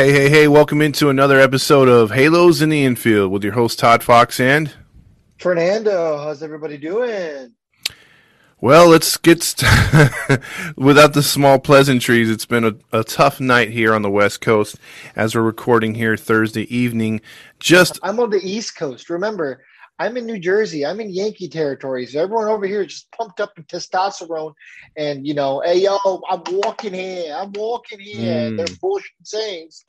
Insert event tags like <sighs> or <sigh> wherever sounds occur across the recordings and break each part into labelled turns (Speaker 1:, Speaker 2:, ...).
Speaker 1: Hey, hey, hey, welcome into another episode of Halos in the Infield with your host Todd Fox and
Speaker 2: Fernando. How's everybody doing?
Speaker 1: Well, let's get st- <laughs> without the small pleasantries. It's been a, a, tough night here on the West Coast as we're recording here Thursday evening. Just
Speaker 2: I'm on the East Coast. Remember, I'm in New Jersey. I'm in Yankee territory. So everyone over here is just pumped up in testosterone. And, you know, hey, yo, I'm walking here. I'm walking here. Mm. They're bullshit sayings.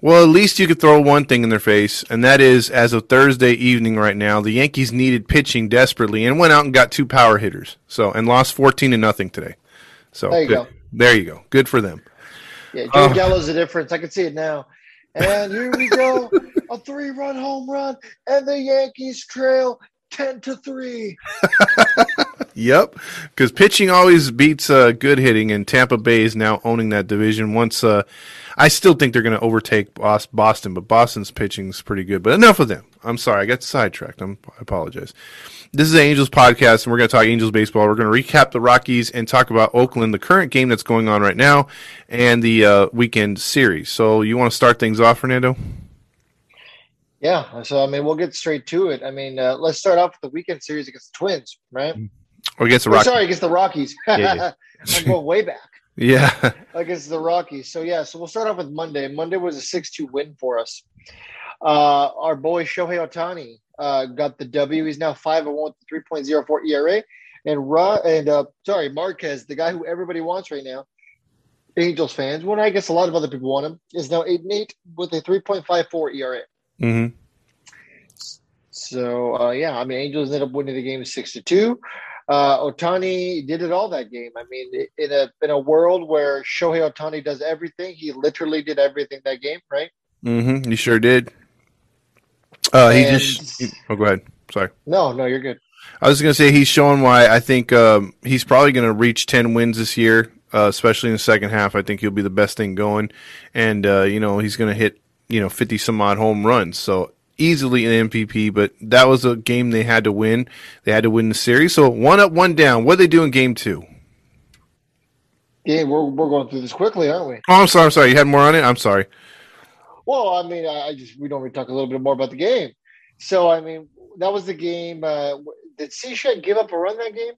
Speaker 1: Well, at least you could throw one thing in their face, and that is as of Thursday evening right now, the Yankees needed pitching desperately and went out and got two power hitters. So and lost fourteen to nothing today. So
Speaker 2: there you
Speaker 1: good.
Speaker 2: go.
Speaker 1: There you go. Good for them.
Speaker 2: Yeah, Joe uh, Gallo's the difference. I can see it now. And here we go. a three run home run, and the Yankees trail 10 to 3. <laughs>
Speaker 1: yep. Because pitching always beats uh, good hitting, and Tampa Bay is now owning that division. Once, uh, I still think they're going to overtake Boston, but Boston's pitching is pretty good. But enough of them. I'm sorry. I got sidetracked. I'm, I apologize. This is the Angels podcast, and we're going to talk Angels baseball. We're going to recap the Rockies and talk about Oakland, the current game that's going on right now, and the uh, weekend series. So, you want to start things off, Fernando?
Speaker 2: Yeah. So, I mean, we'll get straight to it. I mean, uh, let's start off with the weekend series against the Twins, right?
Speaker 1: Or against the
Speaker 2: oh,
Speaker 1: Rockies.
Speaker 2: sorry, against the Rockies. Yeah, yeah. <laughs> I'm going way back.
Speaker 1: Yeah. <laughs>
Speaker 2: against the Rockies. So, yeah. So, we'll start off with Monday. Monday was a 6 2 win for us. Uh, our boy Shohei Ohtani uh, got the W. He's now 5 1 with 3.04 ERA. And, Ra- and uh, sorry, Marquez, the guy who everybody wants right now, Angels fans, when I guess a lot of other people want him, is now 8 and 8 with a 3.54 ERA.
Speaker 1: Mm-hmm.
Speaker 2: So uh, yeah, I mean, Angels ended up winning the game six to two. Uh, Ohtani did it all that game. I mean, in a in a world where Shohei Ohtani does everything, he literally did everything that game, right?
Speaker 1: Mm-hmm. He sure did. Uh, he and, just. Oh, go ahead. Sorry.
Speaker 2: No, no, you're good.
Speaker 1: I was going to say he's showing why I think um, he's probably going to reach ten wins this year, uh, especially in the second half. I think he'll be the best thing going, and uh, you know he's going to hit you know, 50 some odd home runs. So easily an MVP, but that was a game they had to win. They had to win the series. So one up, one down. What they do in game two?
Speaker 2: Yeah, we're, we're going through this quickly, aren't we?
Speaker 1: Oh, I'm sorry. I'm sorry. You had more on it? I'm sorry.
Speaker 2: Well, I mean, I just, we don't really talk a little bit more about the game. So, I mean, that was the game. Uh, did Cishek give up a run that game?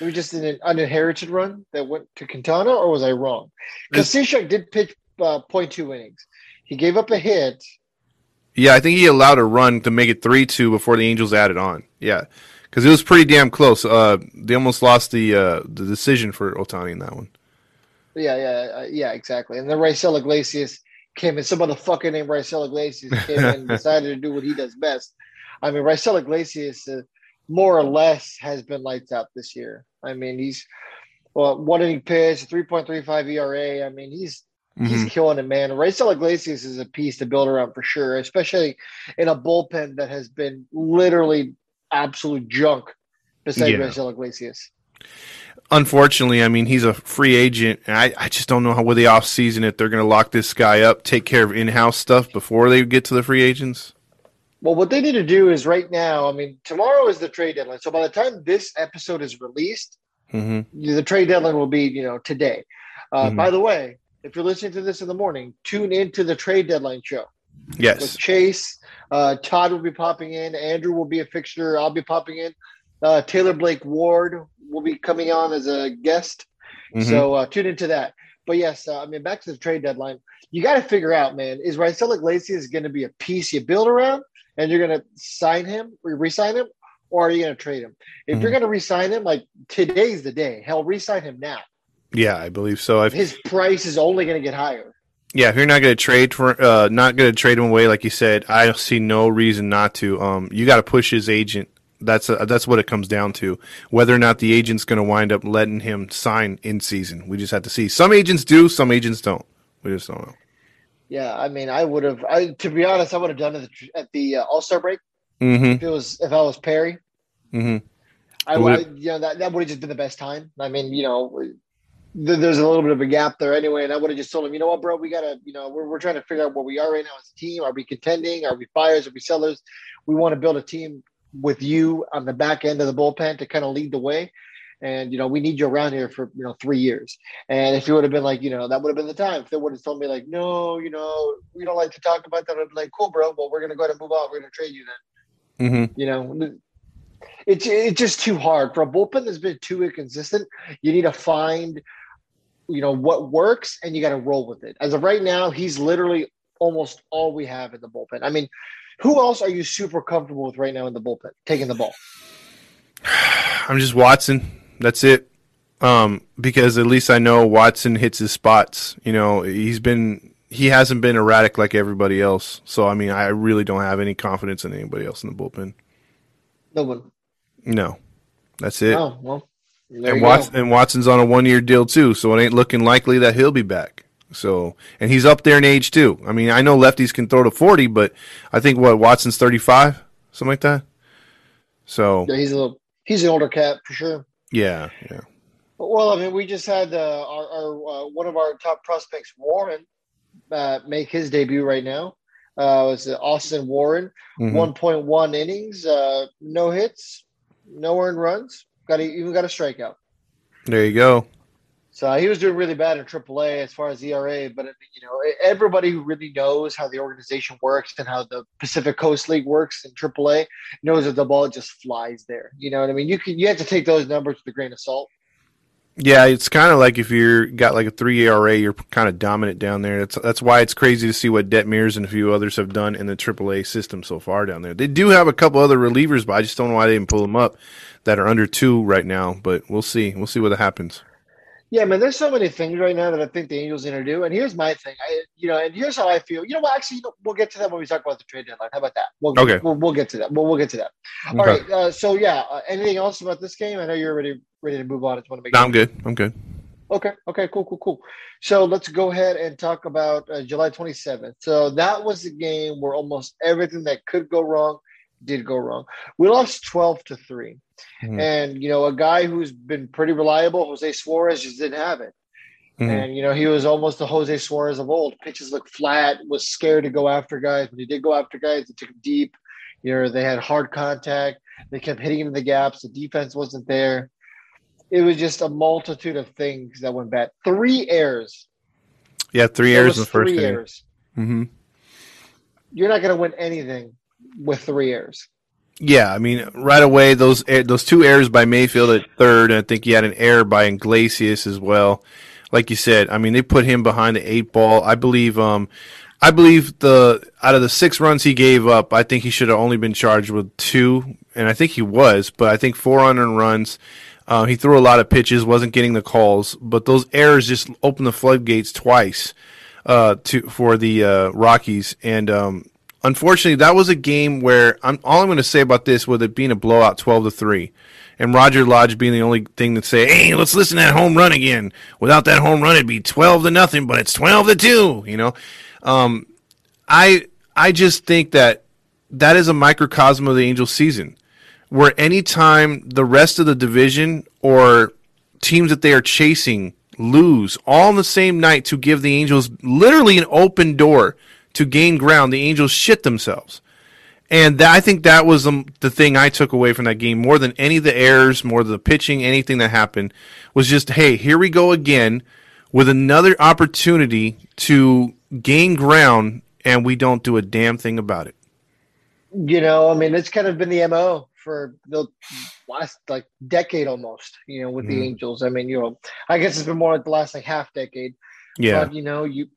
Speaker 2: It was just an uninherited run that went to Quintana, or was I wrong? Because Cishek did pitch uh, 0.2 innings. He gave up a hit.
Speaker 1: Yeah, I think he allowed a run to make it three two before the Angels added on. Yeah, because it was pretty damn close. Uh, they almost lost the uh, the decision for Ohtani in that one.
Speaker 2: Yeah, yeah, uh, yeah, exactly. And then Raisel Iglesias came in. Some motherfucker named Raisel Iglesias came in and <laughs> decided to do what he does best. I mean, Raisel Iglesias uh, more or less has been lights out this year. I mean, he's well, one inning pitch, three point three five ERA. I mean, he's Mm-hmm. He's killing it, man. Raisel Iglesias is a piece to build around for sure, especially in a bullpen that has been literally absolute junk besides yeah. Iglesias.
Speaker 1: Unfortunately, I mean he's a free agent, and I, I just don't know how with the off season if they're going to lock this guy up, take care of in house stuff before they get to the free agents.
Speaker 2: Well, what they need to do is right now. I mean, tomorrow is the trade deadline, so by the time this episode is released,
Speaker 1: mm-hmm.
Speaker 2: the trade deadline will be you know today. Uh, mm-hmm. By the way, if you're listening to this in the morning, tune into the trade deadline show.
Speaker 1: Yes.
Speaker 2: With Chase, uh, Todd will be popping in. Andrew will be a fixture. I'll be popping in. Uh, Taylor Blake Ward will be coming on as a guest. Mm-hmm. So uh, tune into that. But yes, uh, I mean, back to the trade deadline. You got to figure out, man, is Raisel Iglesias going to be a piece you build around and you're going to sign him or re-sign him or are you going to trade him? If mm-hmm. you're going to re-sign him, like today's the day. Hell, re-sign him now.
Speaker 1: Yeah, I believe so.
Speaker 2: If, His price is only going to get higher.
Speaker 1: Yeah, if you're not going to trade for, uh, not going to trade him away, like you said, I see no reason not to. Um, you got to push his agent. That's a, that's what it comes down to. Whether or not the agent's going to wind up letting him sign in season, we just have to see. Some agents do, some agents don't. We just don't know.
Speaker 2: Yeah, I mean, I would have. I to be honest, I would have done it at the uh, All Star break.
Speaker 1: Mm-hmm.
Speaker 2: If it was, if I was Perry,
Speaker 1: mm-hmm.
Speaker 2: I would. You know, that that would have just been the best time. I mean, you know, there's a little bit of a gap there anyway. And I would have just told him, you know what, bro, we gotta, you know, we're, we're trying to figure out where we are right now as a team. Are we contending? Are we buyers? Are we sellers? We want to build a team with you on the back end of the bullpen to kind of lead the way. and you know we need you around here for you know three years. And if you would have been like, you know, that would have been the time. If they would have told me like, no, you know, we don't like to talk about that, I'd be like, cool, bro. Well, we're gonna go ahead and move on. We're gonna trade you then.
Speaker 1: Mm-hmm.
Speaker 2: You know, it's it's just too hard for a bullpen that's been too inconsistent. You need to find, you know, what works, and you got to roll with it. As of right now, he's literally almost all we have in the bullpen. I mean, who else are you super comfortable with right now in the bullpen taking the ball? <sighs>
Speaker 1: I'm just Watson. That's it. Um, because at least I know Watson hits his spots. You know, he's been he hasn't been erratic like everybody else. So I mean, I really don't have any confidence in anybody else in the bullpen.
Speaker 2: No one.
Speaker 1: No, that's it.
Speaker 2: Oh well.
Speaker 1: And, Watson, and Watson's on a one year deal too, so it ain't looking likely that he'll be back. So, and he's up there in age too. I mean, I know lefties can throw to 40, but I think what Watson's 35, something like that. So,
Speaker 2: yeah, he's a little, he's an older cat for sure.
Speaker 1: Yeah, yeah.
Speaker 2: Well, I mean, we just had uh, our, our uh, one of our top prospects, Warren, uh, make his debut right now. Uh, it was Austin Warren,
Speaker 1: Mhm.
Speaker 2: 1.1 innings, uh, no hits, no earned runs, got a, even got a strikeout.
Speaker 1: There you go.
Speaker 2: So he was doing really bad in AAA as far as ERA, but you know everybody who really knows how the organization works and how the Pacific Coast League works in AAA knows that the ball just flies there. You know what I mean? You can you have to take those numbers with a grain of salt.
Speaker 1: Yeah, it's kind of like if you're got like a three ERA, you're kind of dominant down there. That's that's why it's crazy to see what Det Mears and a few others have done in the AAA system so far down there. They do have a couple other relievers, but I just don't know why they didn't pull them up that are under two right now. But we'll see. We'll see what happens.
Speaker 2: Yeah, man. There's so many things right now that I think the Angels are going to do. And here's my thing. I, you know, and here's how I feel. You know what? Actually, we'll get to that when we talk about the trade deadline. How about that? We'll,
Speaker 1: Okay.
Speaker 2: We'll, we'll get to that. We'll, we'll get to that. All
Speaker 1: Okay.
Speaker 2: right. Uh, so yeah. Uh, anything else about this game? I know you're ready ready to move on. I just want to make
Speaker 1: No,
Speaker 2: sure.
Speaker 1: I'm good. I'm good.
Speaker 2: Okay. Okay. Cool. Cool. Cool. So let's go ahead and talk about uh, July 27th. So that was the game where almost everything that could go wrong did go wrong. We lost 12 to three,
Speaker 1: Mhm.
Speaker 2: and you know a guy who's been pretty reliable, Jose Suarez, just didn't have it.
Speaker 1: Mhm.
Speaker 2: And you know he was almost the Jose Suarez of old. Pitches looked flat. Was scared to go after guys. When he did go after guys, they took him deep. You know they had hard contact. They kept hitting him in the gaps. The defense wasn't there. It was just a multitude of things that went bad. Three errors.
Speaker 1: Yeah, three errors in the first
Speaker 2: three
Speaker 1: inning.
Speaker 2: errors.
Speaker 1: hmm
Speaker 2: You're not going to win anything with three errors.
Speaker 1: Yeah, I mean, right away those er- those two errors by Mayfield at third, and I think he had an error by Iglesias as well. Like you said, I mean, they put him behind the eight ball. I believe, um, I believe the out of the six runs he gave up, I think he should have only been charged with two, and I think he was. But I think four unearned runs. Uh, he threw a lot of pitches, wasn't getting the calls, but those errors just opened the floodgates twice uh, to for the uh, Rockies, and um, unfortunately, that was a game where I'm all I'm going to say about this with it being a blowout, twelve to three, and Roger Lodge being the only thing to say, "Hey, let's listen to that home run again." Without that home run, it'd be twelve to nothing, but it's twelve to two. You know, um, I I just think that that is a microcosm of the Angels season, where anytime the rest of the division or teams that they are chasing lose all on the same night to give the Angels literally an open door to gain ground, the Angels shit themselves. And that, I think that was the, the thing I took away from that game more than any of the errors, more than the pitching, anything that happened was just, hey, here we go again with another opportunity to gain ground, and we don't do a damn thing about it.
Speaker 2: You know, I mean, it's kind of been the MO for the last like decade almost, you know, with
Speaker 1: Mhm.
Speaker 2: the Angels. I mean, you know, I guess it's been more like the last like half decade.
Speaker 1: Yeah.
Speaker 2: But, you know, you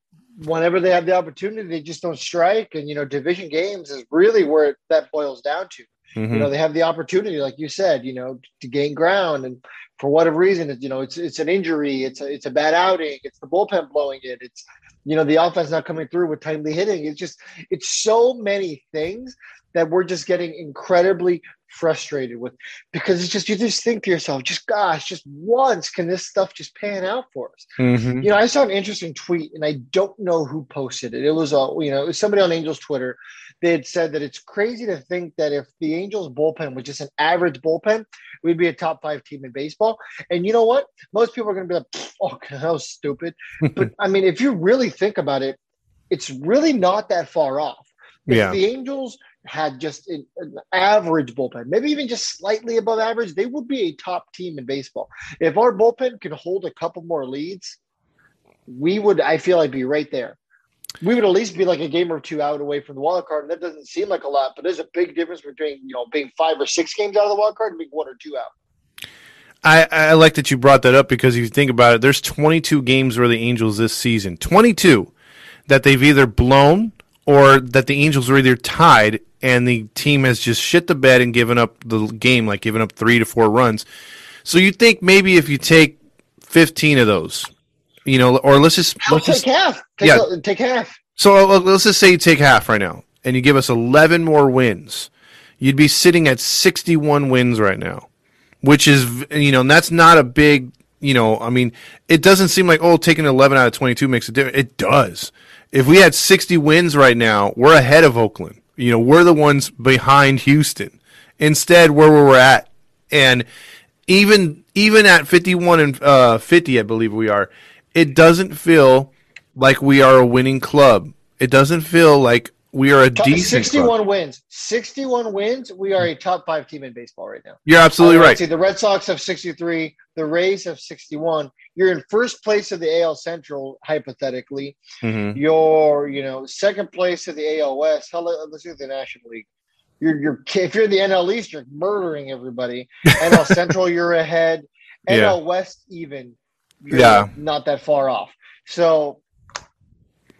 Speaker 2: whenever they have the opportunity, they just don't strike. And, you know, division games is really where it, that boils down to.
Speaker 1: Mhm.
Speaker 2: You know, they have the opportunity, like you said, you know, to gain ground. And for whatever reason, you know, it's it's an injury, it's a it's a bad outing, it's the bullpen blowing it, it's you know, the offense not coming through with timely hitting. It's just it's so many things that we're just getting incredibly frustrated with because it's just you just think to yourself, just gosh, just once can this stuff just pan out for us?
Speaker 1: Mhm.
Speaker 2: You know, I saw an interesting tweet, and I don't know who posted it. It was a, you know, it was somebody on Angels Twitter. They had said that it's crazy to think that if the Angels bullpen was just an average bullpen, we'd be a top five team in baseball. And you know what? Most people are going to be like, "Pfft, "Oh, that was stupid." <laughs> but I mean, if you really think about it, it's really not that far off. If
Speaker 1: Yeah.
Speaker 2: the Angels had just an, an average bullpen, maybe even just slightly above average, they would be a top team in baseball. If our bullpen could hold a couple more leads, we would, I feel like, be right there. We would at least be like a game or two out away from the wild card. And that doesn't seem like a lot, but there's a big difference between, you know, being five or six games out of the wild card and being one or two out.
Speaker 1: I, I like that you brought that up because if you think about it, there's 22 games where the Angels this season, 22 that they've either blown or that the Angels are either tied and the team has just shit the bed and given up the game, like giving up three to four runs. So you think maybe if you take 15 of those, you know, or let's just
Speaker 2: I'll
Speaker 1: let's
Speaker 2: take
Speaker 1: just
Speaker 2: half. Take,
Speaker 1: Yeah.
Speaker 2: a- take half.
Speaker 1: so uh, let's just say you take half right now and you give us 11 more wins. You'd be sitting at 61 wins right now, which is, you know, and that's not a big, you know, I mean, it doesn't seem like, oh, taking 11 out of 22 makes a difference. It does. If we had 60 wins right now, we're ahead of Oakland. You know, we're the ones behind Houston. Instead, where we're at, and even even at 51 and uh, 50, I believe we are, it doesn't feel like we are a winning club. It doesn't feel like we are a
Speaker 2: Top-
Speaker 1: decent
Speaker 2: 61
Speaker 1: club.
Speaker 2: wins. 61 wins. We are a top five team in baseball right now.
Speaker 1: You're absolutely
Speaker 2: Uh,
Speaker 1: right.
Speaker 2: See, the Red Sox have 63. The Rays have 61. You're in first place of the AL Central, hypothetically.
Speaker 1: Mhm.
Speaker 2: You're, you know, second place of the AL West. Hell, let's look at the National League. You're, you're, if you're in the NL East, you're murdering everybody. <laughs> NL Central, you're ahead.
Speaker 1: Yeah.
Speaker 2: NL West, even. You're
Speaker 1: Yeah.
Speaker 2: Not that far off. So,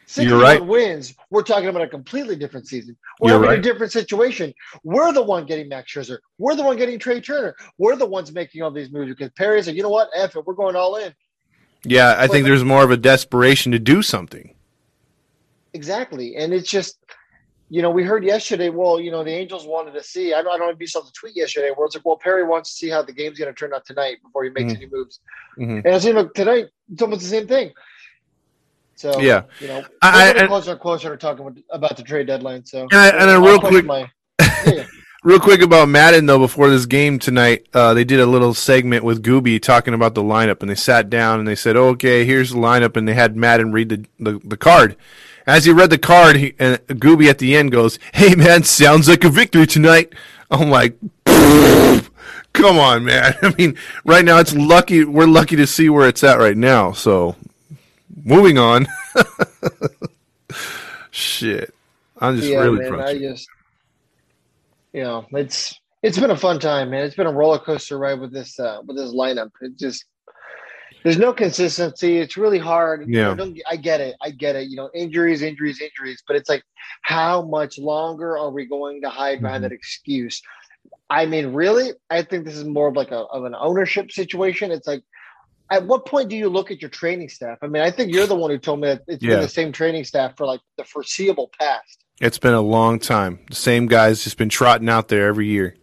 Speaker 2: 61
Speaker 1: You're right.
Speaker 2: wins. We're talking about a completely different season. We're having
Speaker 1: right.
Speaker 2: a different situation. We're the one getting Max Scherzer. We're the one getting Trea Turner. We're the ones making all these moves because Perry's like, you know what? F it. We're going all in.
Speaker 1: Yeah, I think there's more of a desperation to do something.
Speaker 2: Exactly. And it's just, you know, we heard yesterday, well, you know, the Angels wanted to see. I don't, I don't know if you saw the tweet yesterday where it's like, well, Perry wants to see how the game's going to turn out tonight before he makes
Speaker 1: Mhm.
Speaker 2: any moves.
Speaker 1: Mhm.
Speaker 2: And I seemed like tonight, it's almost the same thing. So,
Speaker 1: Yeah.
Speaker 2: you know,
Speaker 1: I- I-
Speaker 2: closer and closer to talking about the trade deadline. So,
Speaker 1: And I- and a real quick-
Speaker 2: my- <laughs> yeah.
Speaker 1: Real quick about Maddon though, before this game tonight, uh, they did a little segment with Gooby talking about the lineup, and they sat down and they said, "Okay, here's the lineup," and they had Maddon read the the, the card. As he read the card, he, and Gooby at the end goes, "Hey man, sounds like a victory tonight." I'm like, <laughs> "Come on, man!" <laughs> I mean, right now it's lucky we're lucky to see where it's at right now. So, moving on. <laughs> Shit, I'm just
Speaker 2: yeah,
Speaker 1: really
Speaker 2: man. I just, you know, it's it's been a fun time, man. It's been a roller coaster ride with this uh, with this lineup. It just there's no consistency. It's really hard. You know,
Speaker 1: Yeah.
Speaker 2: don't, I get it. I get it. You know, injuries, injuries, injuries. But it's like, how much longer are we going to hide behind
Speaker 1: Mhm.
Speaker 2: that excuse? I mean, really, I think this is more of like a of an ownership situation. It's like. At what point do you look at your training staff? I mean, I think you're the one who told me that it's
Speaker 1: Yeah.
Speaker 2: been the same training staff for like the foreseeable past.
Speaker 1: It's been a long time. The same guy's just been trotting out there every year.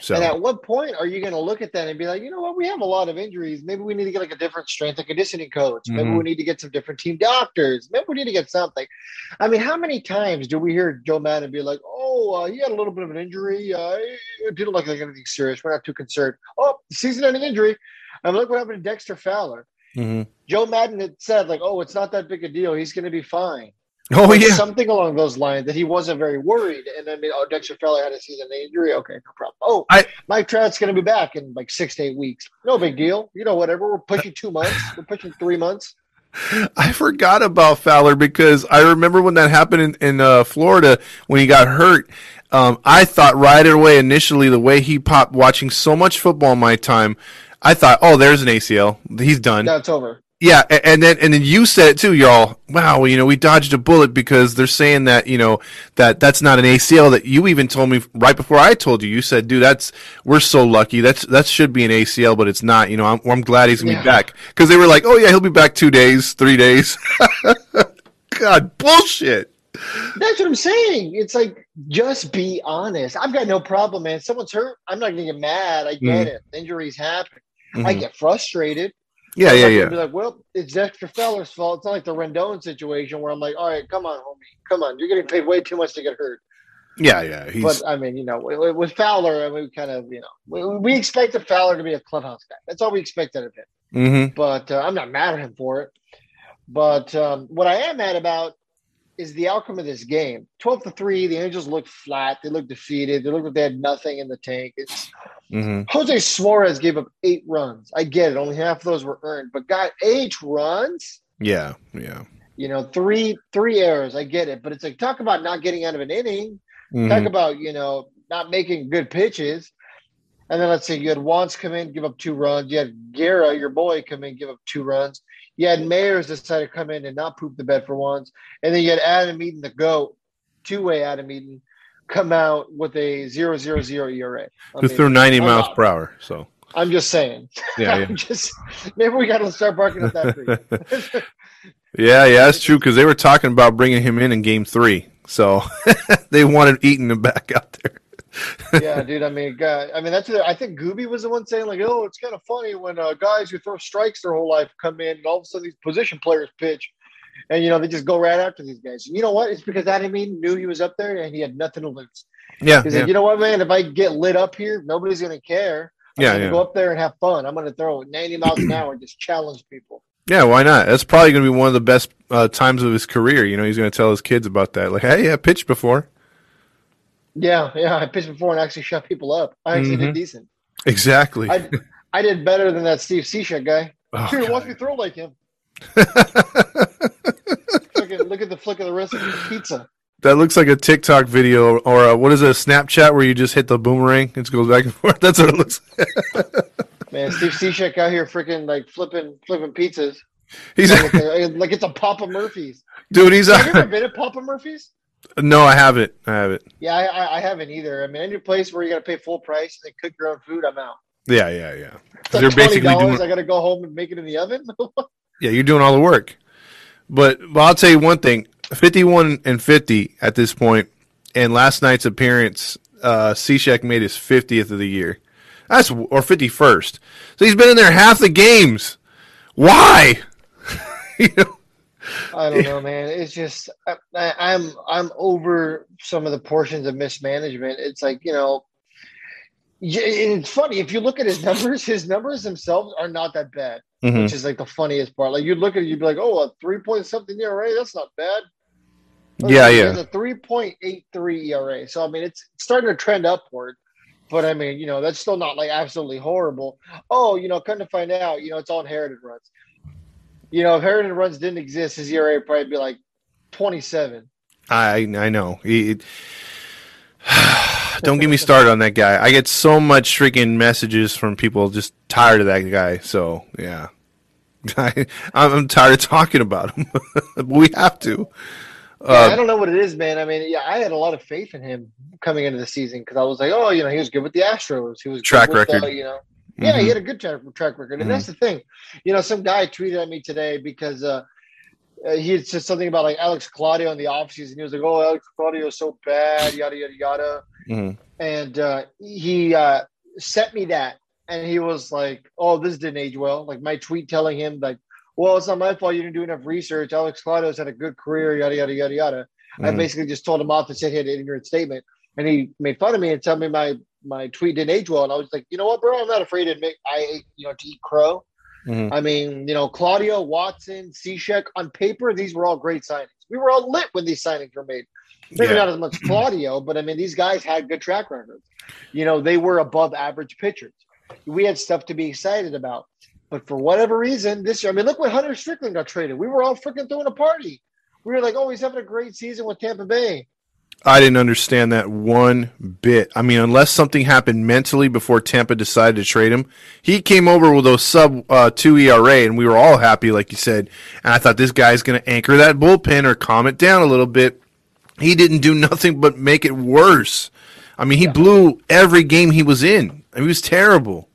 Speaker 1: So
Speaker 2: And at what point are you going to look at that and be like, you know what, we have a lot of injuries. Maybe we need to get like a different strength and conditioning coach. Maybe
Speaker 1: Mhm.
Speaker 2: we need to get some different team doctors. Maybe we need to get something. I mean, how many times do we hear Joe Maddon be like, oh, uh, he had a little bit of an injury. Uh, it didn't look like anything serious. We're not too concerned. Oh, season-ending injury. And look what happened to Dexter Fowler.
Speaker 1: Mhm.
Speaker 2: Joe Maddon had said like, oh, it's not that big a deal. He's going to be fine.
Speaker 1: Oh
Speaker 2: Or
Speaker 1: yeah.
Speaker 2: something along those lines that he wasn't very worried. And I mean, oh, Dexter Fowler had a season injury. Okay, no problem. Oh,
Speaker 1: I-
Speaker 2: Mike Trout's going to be back in like six to eight weeks. No big deal. You know, whatever. We're pushing two months. We're pushing three months. <laughs>
Speaker 1: I forgot about Fowler because I remember when that happened in, in uh, Florida when he got hurt. Um, I thought right away initially the way he popped watching so much football in my time, I thought, oh, there's an ACL. He's done.
Speaker 2: It's over.
Speaker 1: Yeah, and then and then you said it too, y'all. Wow, you know, we dodged a bullet because they're saying that you know that that's not an ACL. That you even told me right before I told you. You said, "Dude, that's we're so lucky. That's that should be an ACL, but it's not." You know, I'm I'm glad he's gonna
Speaker 2: Yeah.
Speaker 1: be back because they were like, "Oh yeah, he'll be back two days, three days." <laughs> God, bullshit.
Speaker 2: That's what I'm saying. It's like just be honest. I've got no problem, man. Someone's hurt. I'm not going to get mad. I get
Speaker 1: Mhm.
Speaker 2: it. Injuries happen. I
Speaker 1: Mhm.
Speaker 2: get frustrated.
Speaker 1: Yeah, yeah, yeah.
Speaker 2: Be like, well, it's Dexter Fowler's fault. It's not like the Rendon situation where I'm like, all right, come on, homie, come on. You're getting paid way too much to get hurt.
Speaker 1: Yeah, yeah. He's
Speaker 2: But I mean, you know, with, Fowler, I mean, we kind of, you know, we, we expected Fowler to be a clubhouse guy. That's all we expected of him.
Speaker 1: hmm
Speaker 2: But uh, I'm not mad at him for it. But um, what I am mad about is the outcome of this game. 12 to 3, the Angels looked flat. They looked defeated. They looked like they had nothing in the tank. It's
Speaker 1: hmm
Speaker 2: Jose Suarez gave up eight runs. I get it. Only half of those were earned, but got eight runs.
Speaker 1: Yeah, yeah.
Speaker 2: You know, three three errors. I get it, but it's like talk about not getting out of an inning.
Speaker 1: Mhm.
Speaker 2: Talk about you know not making good pitches. And then let's say you had Wants come in, give up two runs. You had Guerra, your boy, come in, give up two runs. You had Mayers decide to come in and not poop the bed for once. And then you had Adam Eaton, the GOAT, two way Adam Eaton, come out with a zero zero zero ERA. I
Speaker 1: Who threw 90
Speaker 2: I'm
Speaker 1: miles per hour. So,
Speaker 2: I'm just saying.
Speaker 1: yeah, <laughs>
Speaker 2: I'm just maybe we got to start barking at that tree.
Speaker 1: yeah. <laughs> yeah, yeah, that's true because they were talking about bringing him in in game three. So <laughs> they wanted Eaton to back out there. <laughs>
Speaker 2: yeah, dude. I mean, God, I mean that's. I think Gooby was the one saying like, "Oh, it's kind of funny when uh, guys who throw strikes their whole life come in, and all of a sudden these position players pitch, and you know they just go right after these guys." You know what? It's because Adam Eaton knew he was up there and he had nothing to lose.
Speaker 1: Yeah,
Speaker 2: He's
Speaker 1: yeah.
Speaker 2: like, you know what, man? If I get lit up here, nobody's gonna care. I'm
Speaker 1: Yeah,
Speaker 2: gonna
Speaker 1: yeah.
Speaker 2: go up there and have fun. I'm gonna throw 90 miles an hour and just challenge people.
Speaker 1: Yeah, why not? That's probably going to be one of the best uh, times of his career. You know, he's going to tell his kids about that. Like, hey, I pitched before.
Speaker 2: Yeah, yeah. I pitched before and actually shut people up. I actually
Speaker 1: Mhm.
Speaker 2: did decent.
Speaker 1: Exactly.
Speaker 2: I I did better than that Steve Cishek guy.
Speaker 1: Oh,
Speaker 2: Dude, watch me throw like him. <laughs> Look at, look at the flick of the wrist of the pizza.
Speaker 1: that looks like a TikTok video or a, what is it, a Snapchat where you just hit the boomerang? and It goes back and forth. <laughs> That's what it looks like. <laughs>
Speaker 2: Man, Steve Cishek out here freaking like flipping flipping pizzas.
Speaker 1: He's,
Speaker 2: Like it's, a, like it's a Papa Murphy's.
Speaker 1: dude, he's
Speaker 2: Have you ever
Speaker 1: a,
Speaker 2: been at Papa Murphy's?
Speaker 1: No, I haven't. I haven't.
Speaker 2: Yeah, I, I, haven't either. I mean, any place where you got to pay full price and then cook your own food, I'm out.
Speaker 1: Yeah, yeah, yeah. They're
Speaker 2: twenty
Speaker 1: basically doing-
Speaker 2: I got to go home and make it in the oven. <laughs>
Speaker 1: Yeah, you're doing all the work. But, but I'll tell you one thing: fifty-one and fifty at this point, and last night's appearance, uh, Cishek made his fiftieth of the year. That's or fifty-first. So he's been in there half the games. Why? <laughs> you know?
Speaker 2: I don't know, man. It's just I, I, I'm I'm over some of the portions of mismanagement. It's like you know, it's funny if you look at his <laughs> numbers. His numbers themselves are not that bad,
Speaker 1: Mhm.
Speaker 2: which is like the funniest part. Like you'd look at it, you'd be like, oh, a three point something ERA. That's not bad. But
Speaker 1: Yeah, yeah.
Speaker 2: a three point eight three ERA. So I mean, it's starting to trend upward. But I mean, you know, that's still not like absolutely horrible. Oh, you know, come to find out, you know, it's all inherited runs. You know, if inherited runs didn't exist, his ERA would probably be like 27.
Speaker 1: I I know. He, it- <sighs> don't get me started on that guy. I get so much freaking messages from people just tired of that guy. So yeah, <laughs> I, I'm tired of talking about him. <laughs> we have to.
Speaker 2: Yeah, I
Speaker 1: Uh,
Speaker 2: don't know what it is, man. I mean, yeah, I had a lot of faith in him coming into the season because I was like, oh, you know, he was good with the Astros. He was good
Speaker 1: Track
Speaker 2: with, uh,
Speaker 1: record.
Speaker 2: you know, yeah,
Speaker 1: mhm.
Speaker 2: he had a good track, track record, and that's the thing. You know, some guy tweeted at me today because uh, uh, he had said something about like Alex Claudio in the offseason. He was like, oh, Alex Claudio is so bad, yada yada yada.
Speaker 1: Mhm.
Speaker 2: and uh, he uh, sent me that, and he was like, "Oh, this didn't age well." Like my tweet telling him like, "Well, it's not my fault. You didn't do enough research. Alex Claudio's had a good career, yada yada yada yada." I
Speaker 1: Mhm.
Speaker 2: basically just told him off and said he had an ignorant statement, and he made fun of me and told me my my tweet didn't age well. And I was like, "You know what, bro? I'm not afraid to admit I ate, you know, to eat crow."
Speaker 1: Mhm.
Speaker 2: I mean, you know, Claudio, Watson, Cishek, on paper, these were all great signings. We were all lit when these signings were made. Maybe
Speaker 1: Yeah.
Speaker 2: not as much Claudio, but I mean, these guys had good track records. You know, they were above average pitchers. We had stuff to be excited about. But for whatever reason, this year, I mean, look what Hunter Strickland got traded. We were all freaking throwing a party. We were like, oh, he's having a great season with Tampa Bay.
Speaker 1: I didn't understand that one bit. I mean, unless something happened mentally before Tampa decided to trade him, he came over with those sub uh, two ERA, and we were all happy, like you said. And I thought this guy's going to anchor that bullpen or calm it down a little bit. He didn't do nothing but make it worse. I mean, he blew every game he was in. I mean, he was terrible.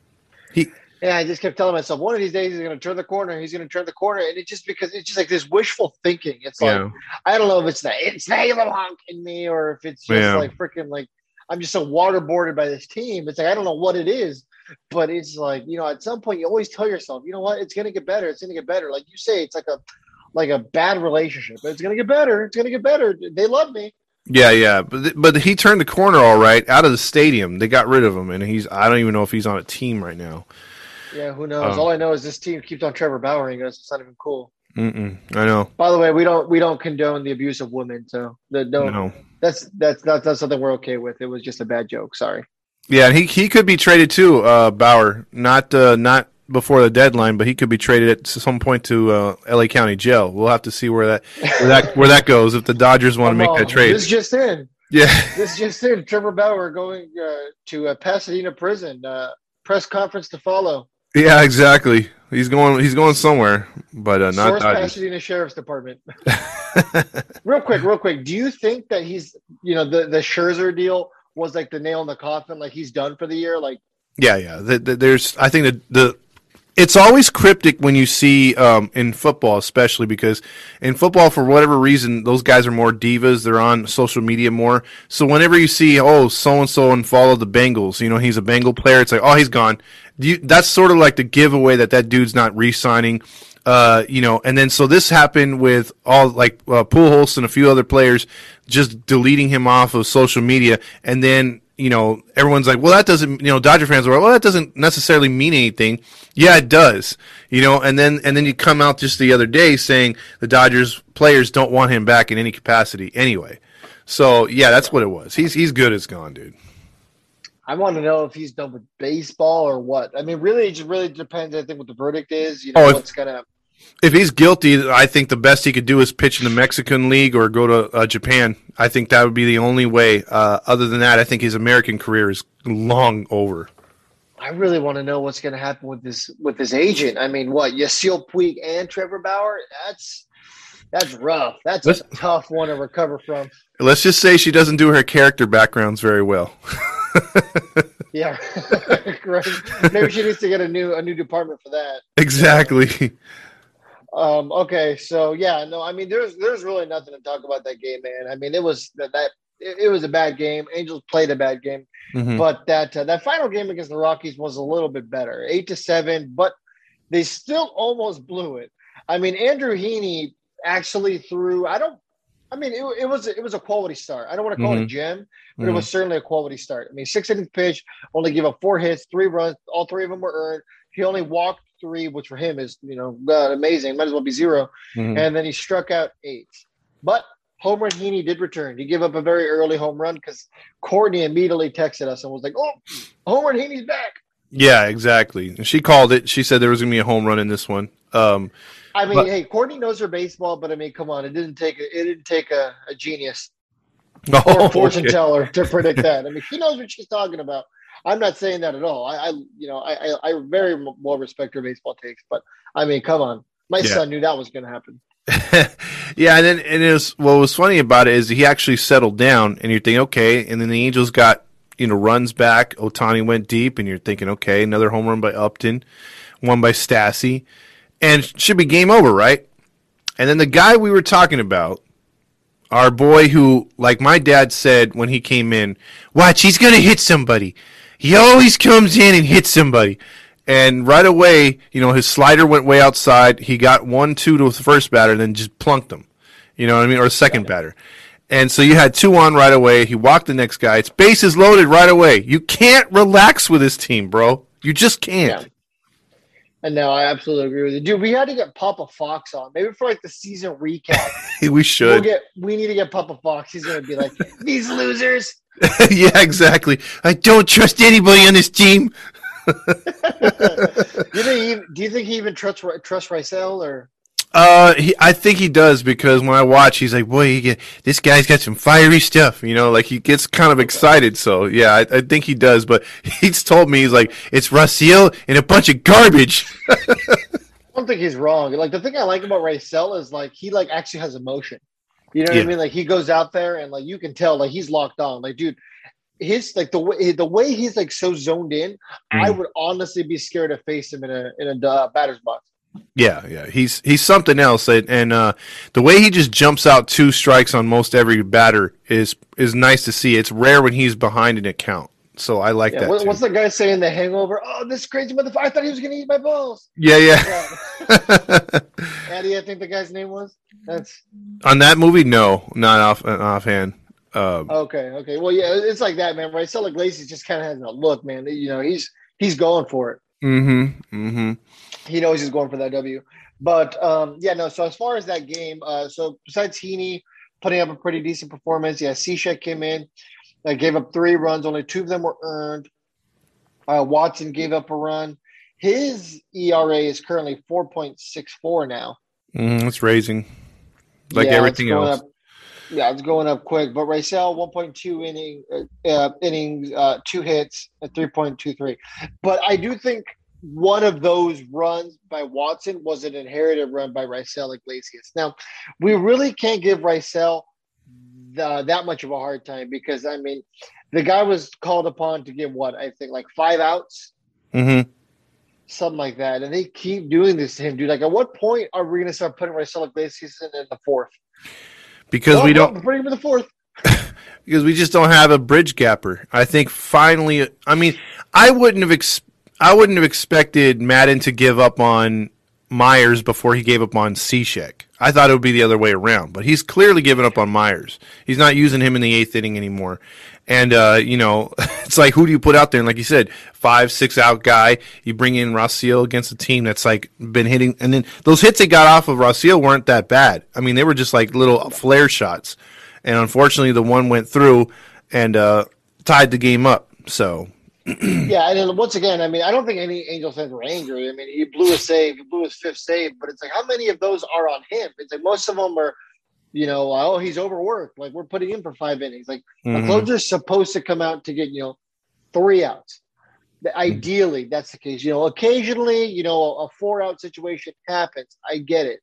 Speaker 1: He
Speaker 2: And I just kept telling myself, one of these days he's going to turn the corner. He's going to turn the corner. And it just because it's just like this wishful thinking. It's like,
Speaker 1: yeah,
Speaker 2: I don't know if it's the it's the little honk in me or if it's just
Speaker 1: Yeah.
Speaker 2: like freaking like I'm just so waterboarded by this team. It's like I don't know what it is, but it's like you know at some point you always tell yourself, you know what, it's gonna get better. It's gonna get better. Like you say, it's like a like a bad relationship. But it's gonna get better. It's gonna get better. They love me.
Speaker 1: yeah, yeah. But but he turned the corner all right out of the stadium. They got rid of him, and he's I don't even know if he's on a team right now.
Speaker 2: Yeah, who knows?
Speaker 1: Um,
Speaker 2: All I know is this team keeps on Trevor Bowering us. It's not even cool.
Speaker 1: Mm-mm. I know.
Speaker 2: By the way, we don't we don't condone the abuse of women, so the, don't.
Speaker 1: No.
Speaker 2: That's that's not that's something we're okay with. It was just a bad joke. Sorry.
Speaker 1: Yeah, he he could be traded too, uh, Bauer. Not uh, not before the deadline, but he could be traded at some point to uh, L.A. County Jail. We'll have to see where that where that where that goes if the Dodgers want to make that trade.
Speaker 2: This just in.
Speaker 1: Yeah,
Speaker 2: This just in. Trevor Bauer going uh, to uh, Pasadena prison. Uh, press conference to follow.
Speaker 1: Yeah, exactly. He's going he's going somewhere, but uh, not
Speaker 2: Source
Speaker 1: Dodgers.
Speaker 2: Pasadena Sheriff's Department. <laughs> real quick, real quick. Do you think that he's, you know, the the Scherzer deal was like the nail in the coffin? Like he's done for the year? Like
Speaker 1: Yeah, yeah. The, the, there's, I think the the it's always cryptic when you see um, in football, especially because in football, for whatever reason, those guys are more divas. They're on social media more. So whenever you see, oh, so and so and follow the Bengals, you know, he's a Bengal player. It's like, oh, he's gone. You, that's sort of like the giveaway that that dude's not re-signing. Uh, you know, and then so this happened with all like uh, Pujols and a few other players just deleting him off of social media, and then you know everyone's like, well, that doesn't, you know, Dodger fans are like, well, that doesn't necessarily mean anything. Yeah, it does, you know, and then and then you come out just the other day saying the Dodgers players don't want him back in any capacity anyway. So yeah, that's what it was. He's he's good as gone, dude.
Speaker 2: I want to know if he's done with baseball or what. I mean, really, it just really depends. I think what the verdict is. You know,
Speaker 1: Oh,
Speaker 2: what's gonna.
Speaker 1: If he's guilty, I think the best he could do is pitch in the Mexican League or go to uh, Japan. I think that would be the only way. Uh, other than that, I think his American career is long over.
Speaker 2: I really want to know what's going to happen with this with this agent. I mean, what Yasiel Puig and Trevor Bauer? That's that's rough. That's a
Speaker 1: Let's-
Speaker 2: tough one to recover from.
Speaker 1: Let's just say she doesn't do her character backgrounds very well. <laughs>
Speaker 2: Yeah, <laughs> right. Maybe she needs to get a new a new department for that.
Speaker 1: exactly.
Speaker 2: Um, okay, so yeah, no, I mean, there's there's really nothing to talk about that game, man. I mean, it was that that it, it was a bad game. Angels played a bad game,
Speaker 1: Mhm.
Speaker 2: but that uh, that final game against the Rockies was a little bit better, eight to seven, but they still almost blew it. I mean, Andrew Heaney actually threw. I don't. I mean, it, it was it was a quality start. I don't want to call it a gem, but it was certainly a quality start. I mean, six innings pitch, only gave up four hits, three runs. All three of them were earned. He only walked three, which for him is you know uh, amazing. Might as well be 0
Speaker 1: Mhm.
Speaker 2: And then he struck out eight. But Homer Heaney did return. He gave up a very early home run because Courtney immediately texted us and was like, "Oh, Homer Heaney's back."
Speaker 1: Yeah, exactly. She called it. She said there was going to be a home run in this one. Um,
Speaker 2: I mean,
Speaker 1: But-
Speaker 2: hey, Courtney knows her baseball, but I mean, come on, it didn't take a, it didn't take a, a genius <laughs> or
Speaker 1: oh,
Speaker 2: a fortune
Speaker 1: okay.
Speaker 2: teller to predict that. I mean, she knows what she's talking about. I'm not saying that at all. I, I you know, I, I, I very m- well respect your baseball takes, but I mean, come on, my
Speaker 1: Yeah.
Speaker 2: son knew that was going to happen. <laughs>
Speaker 1: yeah, and then and it was what was funny about it is he actually settled down, and you're thinking, okay, and then the Angels got you know runs back. Ohtani went deep, and you're thinking, okay, another home run by Upton, one by Stassi, and should be game over, right? And then the guy we were talking about, our boy who, like my dad said when he came in, watch, he's gonna hit somebody. He always comes in and hits somebody. And right away, you know, his slider went way outside. He got one, two to the first batter, and then just plunked him. You know what I mean? Or second batter. And so you had two on right away. He walked the next guy. It's bases loaded right away. You can't relax with this team, bro. You just can't.
Speaker 2: Yeah. And no, I absolutely agree with you, dude. We had to get Papa Fox on, maybe for like the season recap. <laughs>
Speaker 1: we
Speaker 2: we'll
Speaker 1: should.
Speaker 2: get, we need to get Papa Fox. He's going to be like these losers. <laughs>
Speaker 1: yeah, exactly. I don't trust anybody on this team. <laughs>
Speaker 2: you he, do you think he even trusts trust Raisel or?
Speaker 1: Uh, he, I think he does because when I watch, he's like, "Boy, get, this guy's got some fiery stuff." You know, like he gets kind of excited. So yeah, I, I think he does. But <laughs> he's told me he's like, "It's Raisel and a bunch of garbage."
Speaker 2: I don't think he's wrong. Like the thing I like about Raisel is like he like actually has emotion. You know what
Speaker 1: Yeah.
Speaker 2: I mean? Like he goes out there and like you can tell like he's locked on. Like dude, his like the way the way he's like so zoned in, I
Speaker 1: Mm.
Speaker 2: would honestly be scared to face him in a in a uh, batter's box.
Speaker 1: yeah, yeah, he's he's something else. And, and uh, the way he just jumps out two strikes on most every batter is is nice to see. It's rare when he's behind an account. So I like
Speaker 2: Yeah,
Speaker 1: that.
Speaker 2: what, what's the guy saying? The Hangover. Oh, this crazy motherfucker! I thought he was gonna eat my balls.
Speaker 1: yeah, yeah. <laughs>
Speaker 2: Eddie, I think the guy's name was. That's
Speaker 1: on that movie, no, not off offhand. Uh,
Speaker 2: okay. Okay. Well, yeah, it's like that, man. Right? Right? Iglesias just kind of has a look, man. You know, he's he's going for it.
Speaker 1: mm-hmm, mm-hmm.
Speaker 2: He knows he's going for that W. But um, yeah, no. So as far as that game, uh, so besides Heaney putting up a pretty decent performance, yeah, Cishek came in, uh, gave up three runs. Only two of them were earned. Uh, Watson gave up a run. His ERA is currently four point six four now.
Speaker 1: Mm, it's raising, like
Speaker 2: Yeah,
Speaker 1: everything else.
Speaker 2: Up, yeah, it's going up quick. But Raisel, 1.2 inning, uh, innings, uh, two hits, at 3.23. But I do think one of those runs by Watson was an inherited run by Raisel Iglesias. Now, we really can't give Raisel the, that much of a hard time because, I mean, the guy was called upon to give what, I think, like five outs
Speaker 1: hmm
Speaker 2: something like that. And they keep doing this to him, dude. Like, at what point are we going to start putting Raisel Iglesias in, in the fourth?
Speaker 1: Because
Speaker 2: Well,
Speaker 1: we don't,
Speaker 2: putting him in the fourth. <laughs>
Speaker 1: because we just don't have a bridge gapper. I think finally, I mean, I wouldn't have, ex- I wouldn't have expected Maddon to give up on Myers before he gave up on Cishek. I thought it would be the other way around, but he's clearly given up on Myers. He's not using him in the eighth inning anymore. And, uh, you know, <laughs> it's like, who do you put out there? And like you said, five, six out guy. You bring in Raisel against a team that's like been hitting. And then those hits they got off of Raisel weren't that bad. I mean, they were just like little flare shots. And unfortunately, the one went through and, uh, tied the game up. So, <clears throat>
Speaker 2: Yeah, and then once again, I mean, I don't think any Angels fans were angry. I mean, he blew a save, he blew his fifth save, but it's like how many of those are on him? It's like most of them are, you know, oh, he's overworked. Like we're putting him for five innings. Like a
Speaker 1: mhm.
Speaker 2: closer's supposed to come out to get you know three outs. Ideally, that's the case. You know, occasionally, you know, a four out situation happens. I get it,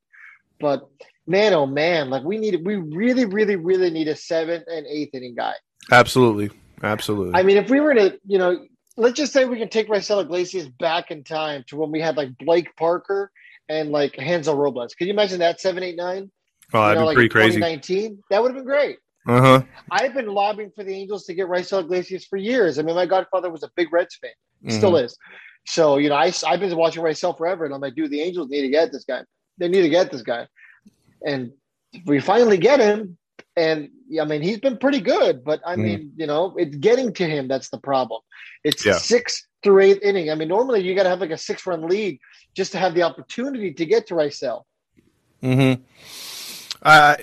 Speaker 2: but man, oh man, like we need, we really, really, really need a seventh and eighth inning guy.
Speaker 1: absolutely. Absolutely.
Speaker 2: I mean, if we were to, you know, let's just say we can take Raisel Iglesias back in time to when we had like Blake Parker and like Hansel Robles. Could you imagine that seven, eight, nine?
Speaker 1: oh, that'd
Speaker 2: you know,
Speaker 1: be
Speaker 2: like
Speaker 1: pretty crazy.
Speaker 2: 2019, that would have been great.
Speaker 1: Uh huh.
Speaker 2: I've been lobbying for the Angels to get Raisel Iglesias for years. I mean, my godfather was a big Reds fan,
Speaker 1: Mm-hmm.
Speaker 2: still is. So you know, I I've been watching Raisel forever, and I'm like, dude, the Angels need to get this guy. They need to get this guy, and we finally get him. And I mean, he's been pretty good, but I
Speaker 1: Mhm.
Speaker 2: mean, you know, it's getting to him that's the problem. It's
Speaker 1: Yeah.
Speaker 2: sixth through eighth inning. I mean, normally you got to have like a six run lead just to have the opportunity to get to Raisel.
Speaker 1: Mm-hmm. Uh,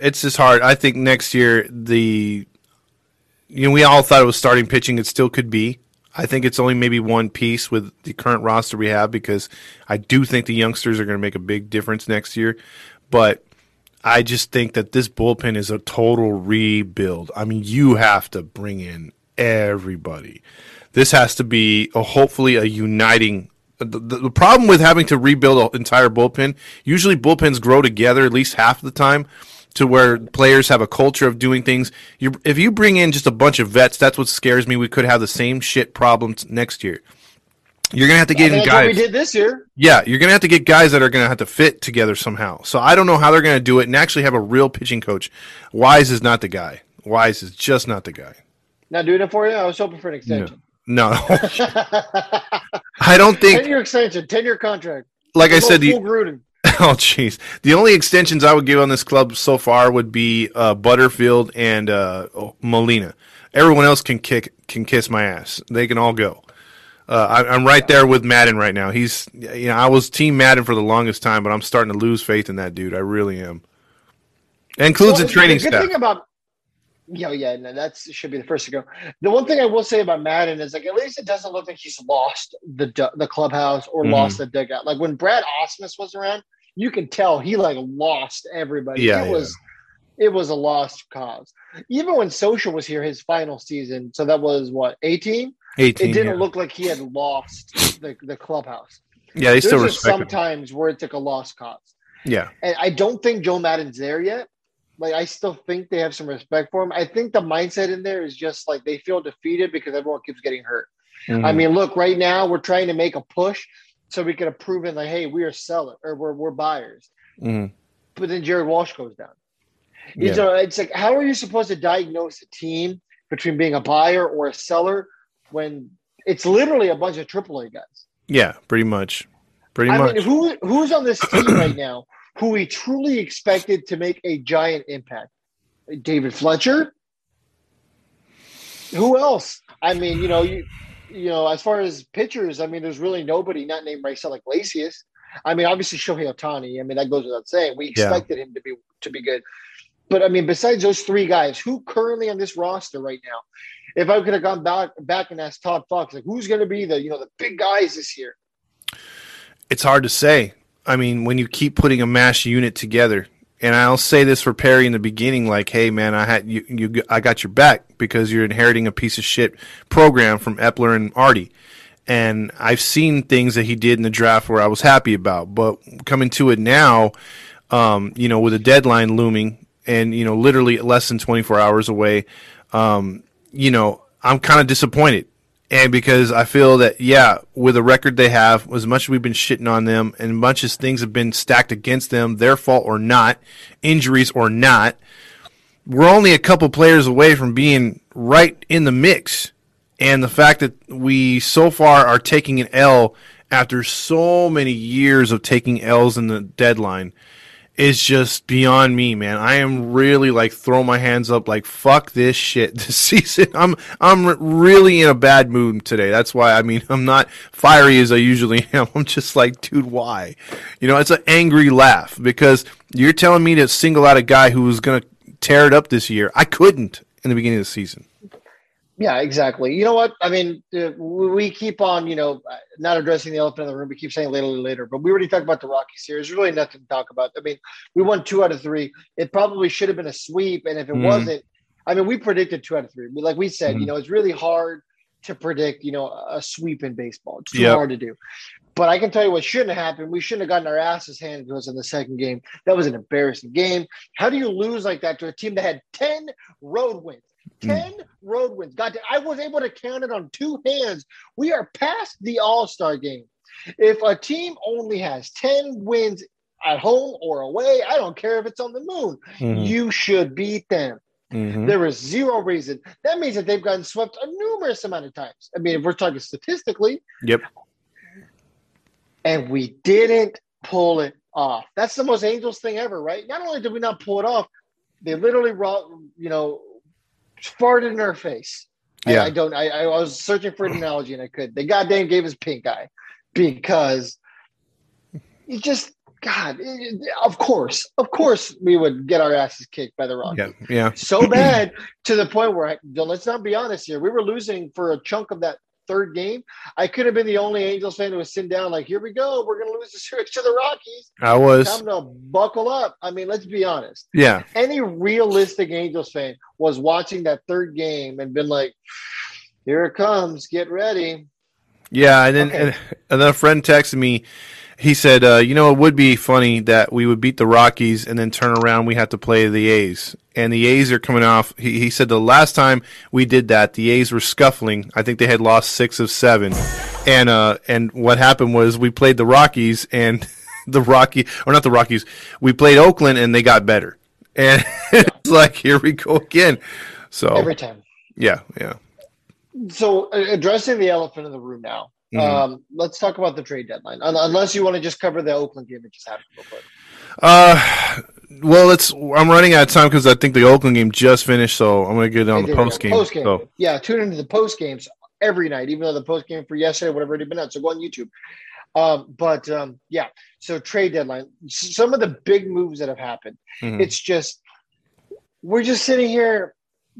Speaker 1: it's just hard. I think next year the you know we all thought it was starting pitching. It still could be. I think it's only maybe one piece with the current roster we have because I do think the youngsters are going to make a big difference next year. But I just think that this bullpen is a total rebuild. I mean, you have to bring in everybody. This has to be a, hopefully a uniting. The, the, the problem with having to rebuild an entire bullpen, usually bullpens grow together at least half the time to where players have a culture of doing things. You, if you bring in just a bunch of vets, that's what scares me. We could have the same shit problems next year. You're gonna have to get in
Speaker 2: that's what we
Speaker 1: guys.
Speaker 2: did this year.
Speaker 1: Yeah, you're gonna have to get guys that are gonna have to fit together somehow. So I don't know how they're gonna do it and actually have a real pitching coach. Wise is not the guy. Wise is just not the guy.
Speaker 2: Not doing it for you. I was hoping for an extension.
Speaker 1: No, <laughs> I don't think ten
Speaker 2: year extension, ten year contract.
Speaker 1: Like I said, the,
Speaker 2: Gruden. <laughs>
Speaker 1: oh jeez, the only extensions I would give on this club so far would be uh, Butterfield and uh, oh, Molina. Everyone else can kick can kiss my ass. They can all go. Uh, I, I'm right there with Maddon right now. He's, you know, I was Team Maddon for the longest time, but I'm starting to lose faith in that dude. I really am. It includes
Speaker 2: Well,
Speaker 1: the training
Speaker 2: the good
Speaker 1: staff.
Speaker 2: thing about yeah, yeah, no, that should be the first to go. The one thing I will say about Maddon is like at least it doesn't look like he's lost the the clubhouse or
Speaker 1: Mhm.
Speaker 2: lost the dugout. Like when Brad Ausmus was around, you can tell he like lost everybody.
Speaker 1: Yeah,
Speaker 2: it
Speaker 1: yeah.
Speaker 2: was it was a lost cause. Even when Scioscia was here, his final season, so that was what eighteen.
Speaker 1: 18.
Speaker 2: It didn't
Speaker 1: yeah.
Speaker 2: look like he had lost the the clubhouse.
Speaker 1: yeah, they
Speaker 2: There's just
Speaker 1: respect
Speaker 2: where it's like a lost cause.
Speaker 1: Yeah.
Speaker 2: And I don't think Joe Maddon's there yet. Like I still think they have some respect for him. I think the mindset in there is just like they feel defeated because everyone keeps getting hurt. I
Speaker 1: Mhm.
Speaker 2: mean, look, right now we're trying to make a push so we can have proven like, hey, we are sellers or we're we're buyers.
Speaker 1: Mhm.
Speaker 2: But then Jared Walsh goes down.
Speaker 1: Yeah.
Speaker 2: So it's like, how are you supposed to diagnose a team between being a buyer or a seller when it's literally a bunch of AAA guys?
Speaker 1: yeah, pretty much. Pretty
Speaker 2: I
Speaker 1: much.
Speaker 2: mean, who who's on this team right now who we truly expected to make a giant impact? David Fletcher. Who else? I mean, you know, you you know, as far as pitchers, I mean, there's really nobody not named Marcelo Iglesias. I mean, obviously Shohei Ohtani. I mean, that goes without saying. We
Speaker 1: Yeah.
Speaker 2: expected him to be to be good. But I mean, besides those three guys, who currently on this roster right now? If I could have gone back back and asked Todd Fox, like, who's going to be the you know the big guys this year?
Speaker 1: It's hard to say. I mean, when you keep putting a mash unit together, and I'll say this for Perry in the beginning, like, hey man, I had you, you I got your back because you're inheriting a piece of shit program from Eppler and Artie. And I've seen things that he did in the draft where I was happy about, but coming to it now, um, you know, with a deadline looming and you know, literally less than 24 hours away, um, you know, I'm kind of disappointed. And because I feel that, yeah, with the record they have, as much as we've been shitting on them and much as things have been stacked against them, their fault or not, injuries or not, we're only a couple players away from being right in the mix. And the fact that we so far are taking an L after so many years of taking L's in the deadline is just beyond me, man. I am really like throwing my hands up, like fuck this shit <laughs> this season. I'm I'm really in a bad mood today. That's why I mean <laughs> I'm not fiery as I usually <laughs> am. I'm just like, dude, why? You know, it's an angry laugh because you're telling me to single out a guy who was gonna tear it up this year. I couldn't in the beginning of the season.
Speaker 2: Yeah, exactly. You know what? I mean, uh, we keep on, you know, not addressing the elephant in the room. We keep saying later, later, but we already talked about the Rocky series. There's really nothing to talk about. I mean, we won two out of three. It probably should have been a sweep, and if it
Speaker 1: Mhm.
Speaker 2: wasn't, I mean, we predicted two out of three. Like we said,
Speaker 1: Mhm.
Speaker 2: you know, it's really hard to predict, you know, a sweep in baseball. It's too
Speaker 1: Yep.
Speaker 2: hard to do. But I can tell you what shouldn't have happened. We shouldn't have gotten our asses handed to us in the second game. That was an embarrassing game. How do you lose like that to a team that had 10 road wins? 10 road wins. God, I was able to count it on two hands. We are past the All Star game. If a team only has 10 wins at home or away, I don't care if it's on the moon,
Speaker 1: Mm-hmm.
Speaker 2: you should beat them.
Speaker 1: Mhm.
Speaker 2: There is zero reason. That means that they've gotten swept a numerous amount of times. I mean, if we're talking statistically,
Speaker 1: Yep.
Speaker 2: and we didn't pull it off. That's the most Angels thing ever, right? Not only did we not pull it off, they literally, you know, farted in our face. I-
Speaker 1: Yeah.
Speaker 2: I, don't. I, I was searching for an analogy and I could. They goddamn gave us pink eye because you just God. it- of course, of course, we would get our asses kicked by the Rockies
Speaker 1: Yeah. Yeah.
Speaker 2: so bad to the point where I, let's not be honest here. We were losing for a chunk of that third game. I could have been the only Angels fan who was sitting down like, "Here we go, we're going to lose the <laughs> series to the Rockies."
Speaker 1: I was.
Speaker 2: Time to buckle up. I mean, let's be honest.
Speaker 1: Yeah.
Speaker 2: Any realistic Angels fan was watching that third game and been like, "Here it comes, get ready."
Speaker 1: Yeah, and then
Speaker 2: Okay.
Speaker 1: and, and then a friend texted me. He said, uh, "You know, it would be funny that we would beat the Rockies and then turn around. We have to play the A's, and the A's are coming off." He, he said the last time we did that, the A's were scuffling. I think they had lost six of seven, and uh, and what happened was we played the Rockies and <laughs> the Rocky or not the Rockies. We played Oakland and they got better, and <laughs> it's like here we go again. So
Speaker 2: Every time.
Speaker 1: yeah, yeah.
Speaker 2: So, addressing the elephant in the room now.
Speaker 1: Mhm.
Speaker 2: Um, let's talk about the trade deadline. Un- Unless you want to just cover the Oakland game that just happened real quick.
Speaker 1: Uh, well, it's I'm running out of time because I think the Oakland game just finished, so I'm gonna get on the post game.
Speaker 2: Post game.
Speaker 1: So
Speaker 2: Yeah, tune into the post games every night, even though the post game for yesterday, would have already been out. So go on YouTube. Um, but um, yeah, so trade deadline. Some of the big moves that have happened.
Speaker 1: mhm.
Speaker 2: It's just we're just sitting here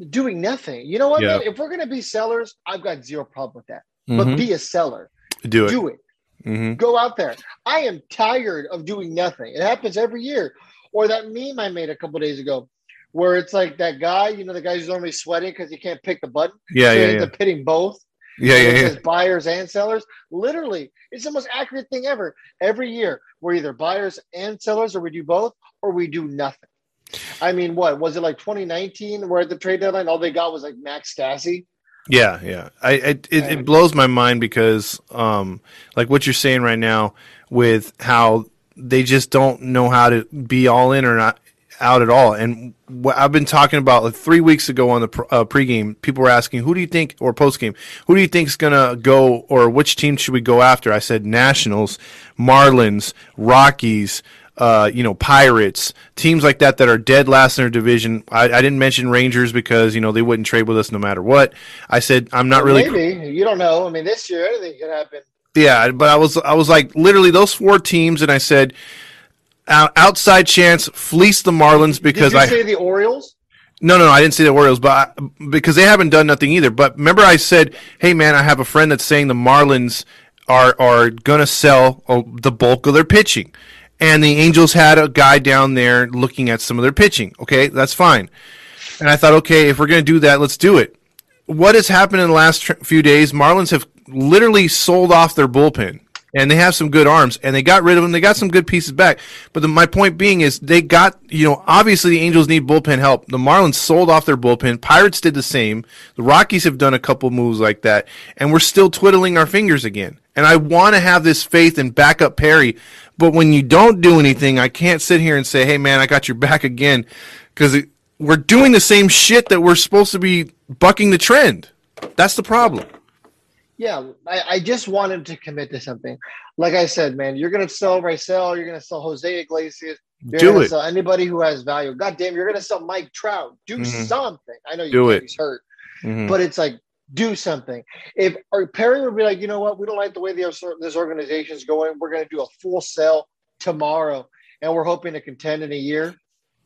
Speaker 2: doing nothing. You know what?
Speaker 1: Yeah.
Speaker 2: Man? If we're gonna be sellers, I've got zero problem with that. But
Speaker 1: Mhm.
Speaker 2: be a seller.
Speaker 1: do it.
Speaker 2: Do it.
Speaker 1: hmm
Speaker 2: Go out there. I am tired of doing nothing. It happens every year. Or that meme I made a couple days ago, where it's like that guy, you know, the guy who's normally sweating because he can't pick the button.
Speaker 1: Yeah,
Speaker 2: so
Speaker 1: yeah, yeah,
Speaker 2: up hitting both.
Speaker 1: yeah, yeah, yeah.
Speaker 2: buyers and sellers. Literally, it's the most accurate thing ever. Every year, we're either buyers and sellers, or we do both, or we do nothing. I mean, what was it like 2019 where at the trade deadline all they got was like Max Stassi?
Speaker 1: Yeah, yeah. I, I it, it blows my mind because, um, like what you're saying right now, with how they just don't know how to be all in or not out at all. And what I've been talking about like three weeks ago on the pr- uh, pregame, people were asking, "Who do you think?" or postgame, "Who do you think is gonna go?" or "Which team should we go after?" I said Nationals, Marlins, Rockies. Uh, you know, Pirates, teams like that that are dead last in their division. I, I didn't mention Rangers because you know they wouldn't trade with us no matter what. I said I'm not really.
Speaker 2: Maybe you don't know. I mean, this year anything could happen.
Speaker 1: Yeah, but I was I was like literally those four teams, and I said outside chance fleece the Marlins because I
Speaker 2: Did you
Speaker 1: I
Speaker 2: say the Orioles.
Speaker 1: no no no I didn't say the Orioles, but I, because they haven't done nothing either. But remember I said, hey man, I have a friend that's saying the Marlins are are gonna sell uh, the bulk of their pitching, and the Angels had a guy down there looking at some of their pitching. Okay, that's fine. And I thought, okay, if we're gonna do that, let's do it. What has happened in the last tr- few days? Marlins have literally sold off their bullpen and they have some good arms and they got rid of them. They got some good pieces back. But the, my point being is they got, you know, obviously the Angels need bullpen help. The Marlins sold off their bullpen. Pirates did the same. The Rockies have done a couple moves like that and we're still twiddling our fingers again. And I want to have this faith and back up Perry. But when you don't do anything, I can't sit here and say, Hey man, I got your back again. Cause we're doing the same shit that we're supposed to be bucking the trend. That's the problem.
Speaker 2: Yeah, I, I just wanted to commit to something. Like I said, man, you're gonna sell Raisel, you're gonna sell Jose Iglesias, you're
Speaker 1: Do it.
Speaker 2: sell anybody who has value. God damn, you're gonna sell Mike Trout. Do
Speaker 1: Mhm.
Speaker 2: something. I know you
Speaker 1: Do it.
Speaker 2: he's hurt,
Speaker 1: Mhm.
Speaker 2: but it's like do something. If or Perry would be like, you know what, we don't like the way the, this organization is going. We're gonna do a full sell tomorrow, and we're hoping to contend in a year.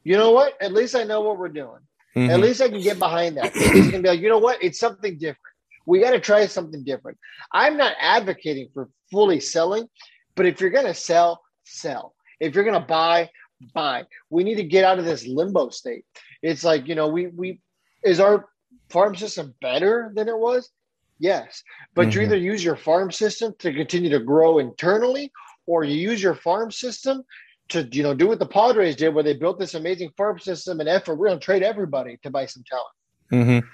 Speaker 2: You know what? At least I know what we're doing. At
Speaker 1: Mhm.
Speaker 2: least I can get behind that. He's gonna be like, you know what? It's something different. We got to try something different. I'm not advocating for fully selling, but if you're gonna sell, sell. If you're gonna buy, buy. We need to get out of this limbo state. It's like you know, we we is our farm system better than it was? Yes, but you
Speaker 1: Mhm.
Speaker 2: either use your farm system to continue to grow internally, or you use your farm system to you know do what the Padres did, where they built this amazing farm system and effort. We're gonna trade everybody to buy some talent.
Speaker 1: Mm-hmm.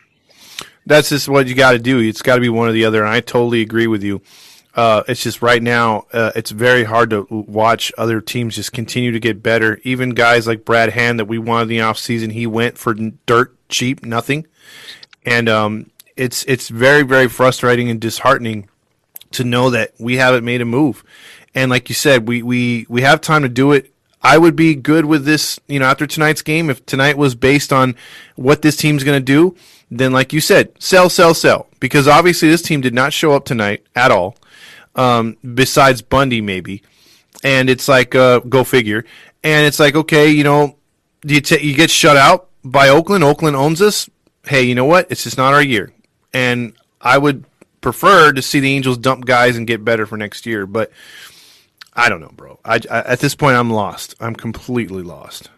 Speaker 1: That's just what you got to do. It's got to be one or the other. And I totally agree with you. Uh, it's just right now, uh, it's very hard to watch other teams just continue to get better. Even guys like Brad Hand that we wanted in the offseason, he went for dirt cheap, nothing. And um, it's it's very very frustrating and disheartening to know that we haven't made a move. And like you said, we we we have time to do it. I would be good with this, you know, after tonight's game. If tonight was based on what this team's going to do, then like you said, sell, sell, sell. Because obviously this team did not show up tonight at all. Um, besides Bundy, maybe. And it's like, uh, go figure. And it's like, okay, you know, you, t- you get shut out by Oakland. Oakland owns us. Hey, you know what? It's just not our year. And I would prefer to see the Angels dump guys and get better for next year. But I don't know, bro. I, I, at this point, I'm lost. I'm completely lost.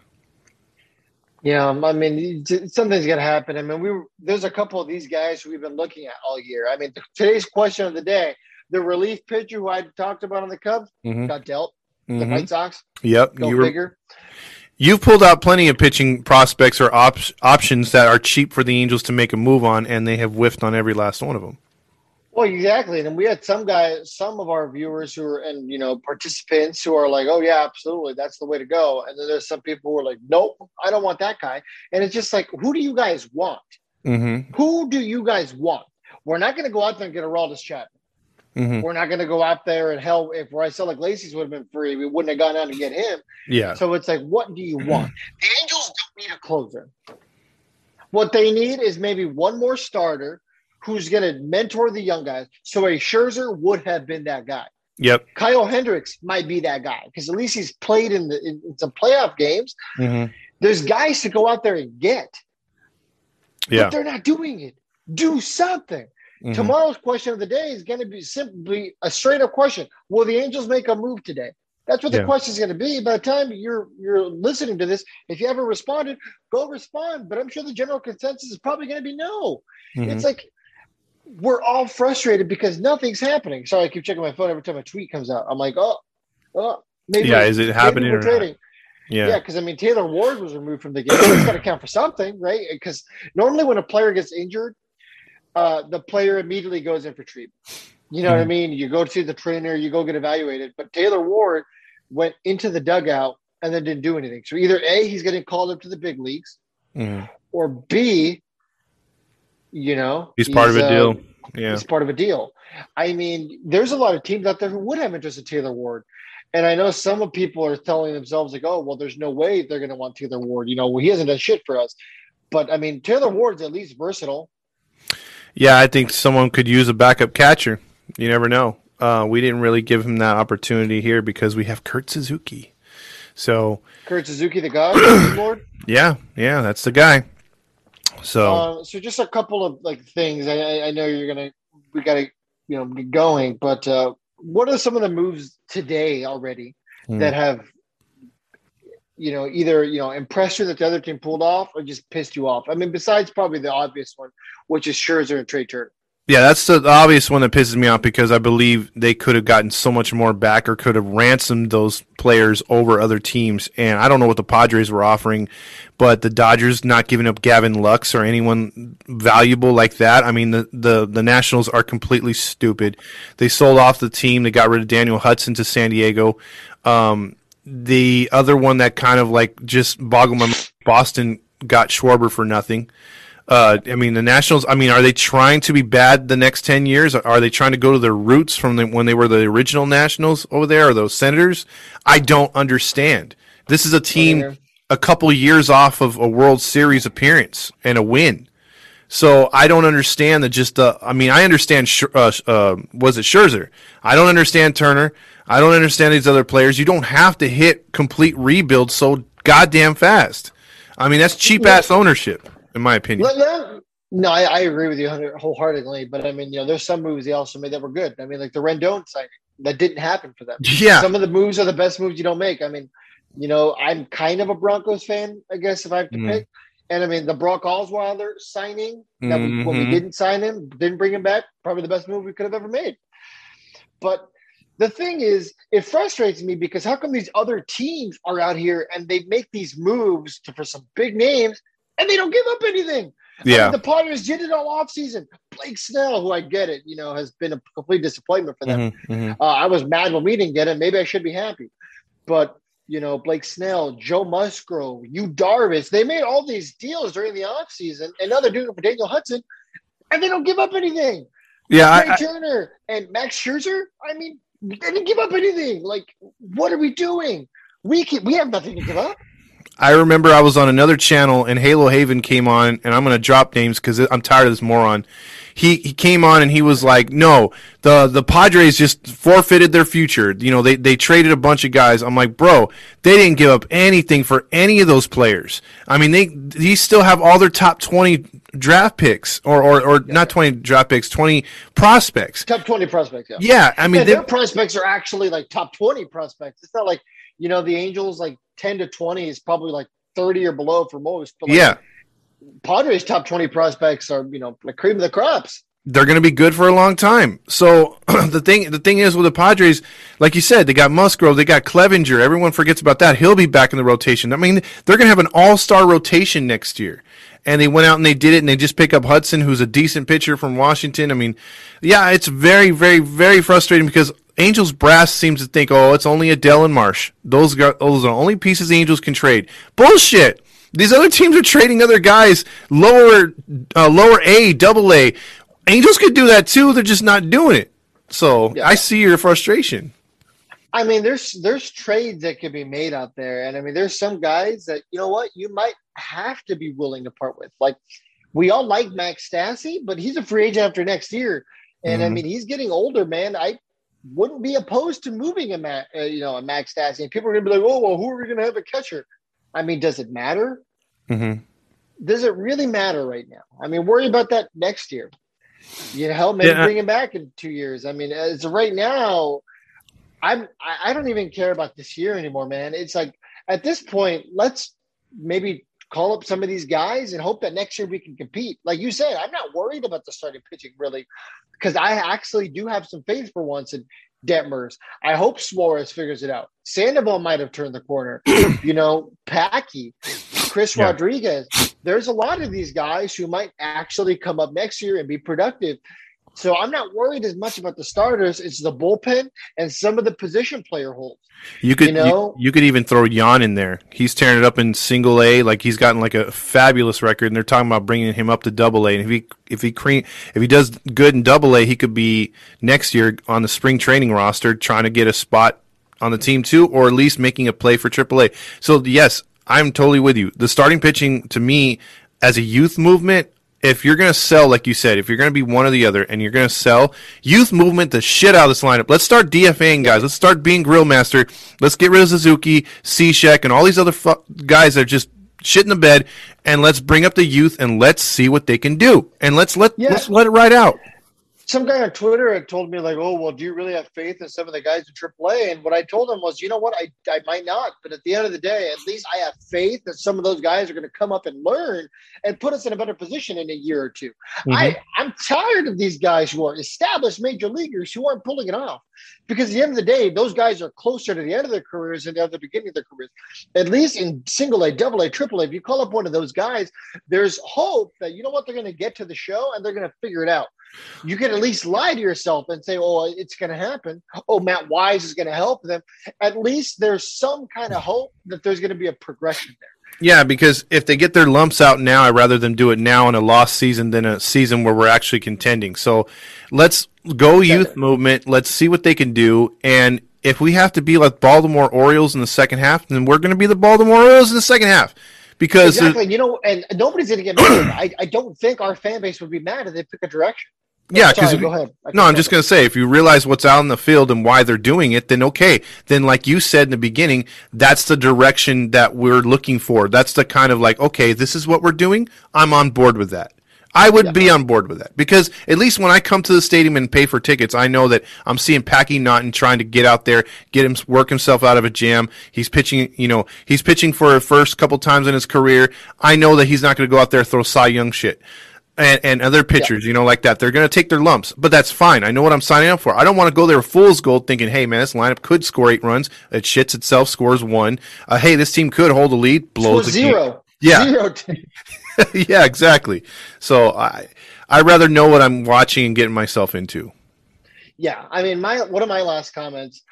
Speaker 2: Yeah, um, I mean, something's gonna happen. I mean, we were, there's a couple of these guys we've been looking at all year. I mean, today's question of the day: the relief pitcher who I talked about on the Cubs
Speaker 1: Mhm.
Speaker 2: got dealt. The
Speaker 1: Mhm.
Speaker 2: White Sox
Speaker 1: Yep.
Speaker 2: go
Speaker 1: You were. You've pulled out plenty of pitching prospects or op- options that are cheap for the Angels to make a move on, and they have whiffed on every last one of them.
Speaker 2: Well, exactly. And we had some guys, some of our viewers who are and you know participants who are like, "Oh yeah, absolutely, that's the way to go." And then there's some people who are like, "Nope, I don't want that guy." And it's just like, who do you guys want?
Speaker 1: Mm-hmm.
Speaker 2: Who do you guys want? We're not going to go out there and get a Aroldis Chapman.
Speaker 1: Mm-hmm.
Speaker 2: We're not going to go out there and hell, if Raisel Iglesias would have been free, we wouldn't have gone out and get him.
Speaker 1: Yeah.
Speaker 2: So it's like, what do you <clears throat> want? The Angels don't need a closer. What they need is maybe one more starter who's going to mentor the young guys. So a Scherzer would have been that guy.
Speaker 1: Yep.
Speaker 2: Kyle Hendricks might be that guy because at least he's played in the in, in some playoff games.
Speaker 1: Mm-hmm.
Speaker 2: There's guys to go out there and get,
Speaker 1: Yeah.
Speaker 2: but they're not doing it. Do something.
Speaker 1: Mhm.
Speaker 2: Tomorrow's question of the day is going to be simply a straight up question: Will the Angels make a move today? That's what the
Speaker 1: Yeah.
Speaker 2: question is going to be. By the time you're you're listening to this, if you haven't responded, go respond. But I'm sure the general consensus is probably going to be no.
Speaker 1: Mhm.
Speaker 2: It's like we're all frustrated because nothing's happening. Sorry, I keep checking my phone every time a tweet comes out. I'm like, oh, oh, maybe.
Speaker 1: Yeah, is it happening or not? Yeah.
Speaker 2: Yeah, because I mean Taylor Ward was removed from the game. It's got to count for something, right? Because normally when a player gets injured, uh, the player immediately goes in for treatment. You know what I
Speaker 1: Mhm.
Speaker 2: mean? You go see the trainer, you go get evaluated. But Taylor Ward went into the dugout and then didn't do anything. So either A, he's getting called up to the big leagues,
Speaker 1: Mhm.
Speaker 2: or B, you know,
Speaker 1: He's part of a
Speaker 2: uh,
Speaker 1: deal. Yeah.
Speaker 2: He's part of a deal. I mean, there's a lot of teams out there who would have interest in Taylor Ward. And I know some of people are telling themselves, like, oh, well, there's no way they're going to want Taylor Ward. You know, well, he hasn't done shit for us. But I mean, Taylor Ward's at least versatile.
Speaker 1: Yeah, I think someone could use a backup catcher. You never know. Uh, we didn't really give him that opportunity here because we have Kurt Suzuki. So
Speaker 2: Kurt Suzuki, the guy, Lord. <clears throat>
Speaker 1: Yeah, yeah, that's the guy. So,
Speaker 2: uh, so just a couple of like things. I, I know you're gonna, we gotta, you know, get going. But uh, what are some of the moves today already mm. that have, you know, either you know impressed you that the other team pulled off or just pissed you off? I mean, besides probably the obvious one, which is Scherzer and Trea Turner.
Speaker 1: Yeah, that's the obvious one that pisses me off because I believe they could have gotten so much more back or could have ransomed those players over other teams. And I don't know what the Padres were offering, but the Dodgers not giving up Gavin Lux or anyone valuable like that. I mean, the, the, the Nationals are completely stupid. They sold off the team. They got rid of Daniel Hudson to San Diego. Um, the other one that kind of like just boggled my mind, Boston got Schwarber for nothing. Uh, I mean, the Nationals. I mean, are they trying to be bad the next ten years? Are they trying to go to their roots from the, when they were the original Nationals over there, Are those Senators? I don't understand. This is a team a couple years off of a World Series appearance and a win. So I don't understand that. Just uh, I mean, I understand. Uh, uh, was it Scherzer? I don't understand Turner. I don't understand these other players. You don't have to hit complete rebuild so goddamn fast. I mean, that's cheap ass ownership in my opinion.
Speaker 2: No, I, I, agree with you wholeheartedly. But I mean, you know, there's some moves they also made that were good. I mean, like the Rendon signing that didn't happen for them. <laughs>
Speaker 1: Yeah,
Speaker 2: some of the moves are the best moves you don't make. I mean, you know, I'm kind of a Broncos fan, I guess, if I have to mm. pick. And I mean, the Brock Osweiler signing that mm-hmm. we, when we didn't sign him, didn't bring him back, probably the best move we could have ever made. But the thing is, it frustrates me because how come these other teams are out here and they make these moves to, for some big names and they don't give up anything.
Speaker 1: Yeah. I
Speaker 2: mean, the Padres did it all off season. Blake Snell, who I get it, you know, has been a complete disappointment for them. Mm-hmm, mm-hmm. Uh, I was mad when we didn't get him. Maybe I should be happy. But, you know, Blake Snell, Joe Musgrove, Yu Darvish, they made all these deals during the off season, and now they're doing it for Daniel Hudson, and they don't give up anything.
Speaker 1: Yeah.
Speaker 2: Trea I, Turner and Max Scherzer, I mean, they didn't give up anything. Like, what are we doing? We can, we have nothing to give up.
Speaker 1: I remember I was on another channel and Halo Haven came on, and I'm going to drop names because I'm tired of this moron. He he came on and he was like, "No, the the Padres just forfeited their future. You know, they they traded a bunch of guys." I'm like, "Bro, they didn't give up anything for any of those players. I mean, they these still have all their top 20 draft picks, or or, or yeah. not 20 draft picks, 20 prospects.
Speaker 2: Top 20 prospects. Yeah.
Speaker 1: Yeah, I mean,
Speaker 2: yeah, their prospects are actually like top 20 prospects. It's not like you know the Angels like 10 to 20 is probably like 30 or below for most.
Speaker 1: Like, yeah.
Speaker 2: Padres top 20 prospects are, you know, the cream of the crops.
Speaker 1: They're going to be good for a long time. So <clears throat> the thing, the thing is with the Padres, like you said, they got Musgrove, they got Clevinger. Everyone forgets about that. He'll be back in the rotation. I mean, they're going to have an all-star rotation next year. And they went out and they did it, and they just pick up Hudson, who's a decent pitcher from Washington. I mean, yeah, it's very, very, very frustrating because Angels brass seems to think, oh, it's only Adell and Marsh. Those those are the only pieces the Angels can trade. Bullshit. These other teams are trading other guys lower, uh, lower A, double A. Angels could do that too. They're just not doing it. So yeah. I see your frustration.
Speaker 2: I mean, there's there's trades that could be made out there, and I mean, there's some guys that you know what you might have to be willing to part with. Like we all like Max Stassi, but he's a free agent after next year, and mm-hmm. I mean, he's getting older, man. I wouldn't be opposed to moving a Max, uh, you know, a Max Stassi. And people are going to be like, oh, well, who are we going to have a catcher? I mean, does it matter?
Speaker 1: Mm-hmm.
Speaker 2: Does it really matter right now? I mean, worry about that next year. You know, maybe yeah. bring him back in two years. I mean, as right now, I'm I don't even care about this year anymore, man. It's like at this point, let's maybe call up some of these guys and hope that next year we can compete. Like you said, I'm not worried about the starting pitching really, because I actually do have some faith for once in Detmers. I hope Suarez figures it out. Sandoval might have turned the corner. <clears throat> you know, Packy, Chris yeah. Rodriguez. There's a lot of these guys who might actually come up next year and be productive. So I'm not worried as much about the starters. It's the bullpen and some of the position player holes.
Speaker 1: You could you, know? you, you could even throw Yan in there. He's tearing it up in single A. Like he's gotten like a fabulous record, and they're talking about bringing him up to double A. And if he if he cre- if he does good in double A, he could be next year on the spring training roster trying to get a spot on the team too, or at least making a play for triple A. So yes, I'm totally with you. The starting pitching to me as a youth movement if you're going to sell, like you said, if you're going to be one or the other, and you're going to sell youth movement the shit out of this lineup, let's start DFAing guys. Let's start being grill master. Let's get rid of Suzuki, Cishek, and all these other fu- guys that are just shit in the bed, and let's bring up the youth and let's see what they can do, and let's let
Speaker 2: Yeah.
Speaker 1: let's let it ride out.
Speaker 2: Some guy on Twitter had told me like, "Oh, well, do you really have faith in some of the guys in AAA?" And what I told him was, "You know what? I I might not, but at the end of the day, at least I have faith that some of those guys are going to come up and learn and put us in a better position in a year or 2 mm-hmm. I I'm tired of these guys who are established major leaguers who aren't pulling it off, because at the end of the day, those guys are closer to the end of their careers than at the beginning of their careers. At least in single A, double A, triple A, if you call up one of those guys, there's hope that you know what they're going to get to the show and they're going to figure it out you can at least lie to yourself and say, "Oh, it's going to happen." Oh, Matt Wise is going to help them. At least there's some kind of hope that there's going to be a progression there.
Speaker 1: Yeah, because if they get their lumps out now, I'd rather them do it now in a lost season than a season where we're actually contending. So let's go youth movement. Let's see what they can do. And if we have to be like Baltimore Orioles in the second half, then we're going to be the Baltimore Orioles in the second half. Because
Speaker 2: Exactly. You know, and nobody's going to get mad. I, I don't think our fan base would be mad if they pick a direction.
Speaker 1: Yeah, because
Speaker 2: ahead.
Speaker 1: No, I'm just going to say if you realize what's out in the field and why they're doing it, then okay. Then, like you said in the beginning, that's the direction that we're looking for. That's the kind of like, okay, this is what we're doing. I'm on board with that. I would be on board with that because at least when I come to the stadium and pay for tickets, I know that I'm seeing Packy Naughton trying to get out there, get him work himself out of a jam. He's pitching, you know, he's pitching for a first couple times in his career. I know that he's not going to go out there and throw Cy Young shit and, and other pitchers, you know, like that. They're going to take their lumps, but that's fine. I know what I'm signing up for. I don't want to go there fool's gold thinking, hey, man, this lineup could score eight runs. It shits itself, scores one. Uh, hey, this team could hold a lead, blows game.
Speaker 2: zero.
Speaker 1: Yeah.
Speaker 2: Zero. <laughs>
Speaker 1: yeah, exactly. So I I rather know what I'm watching and getting myself into.
Speaker 2: Yeah, I mean, my one of my last comments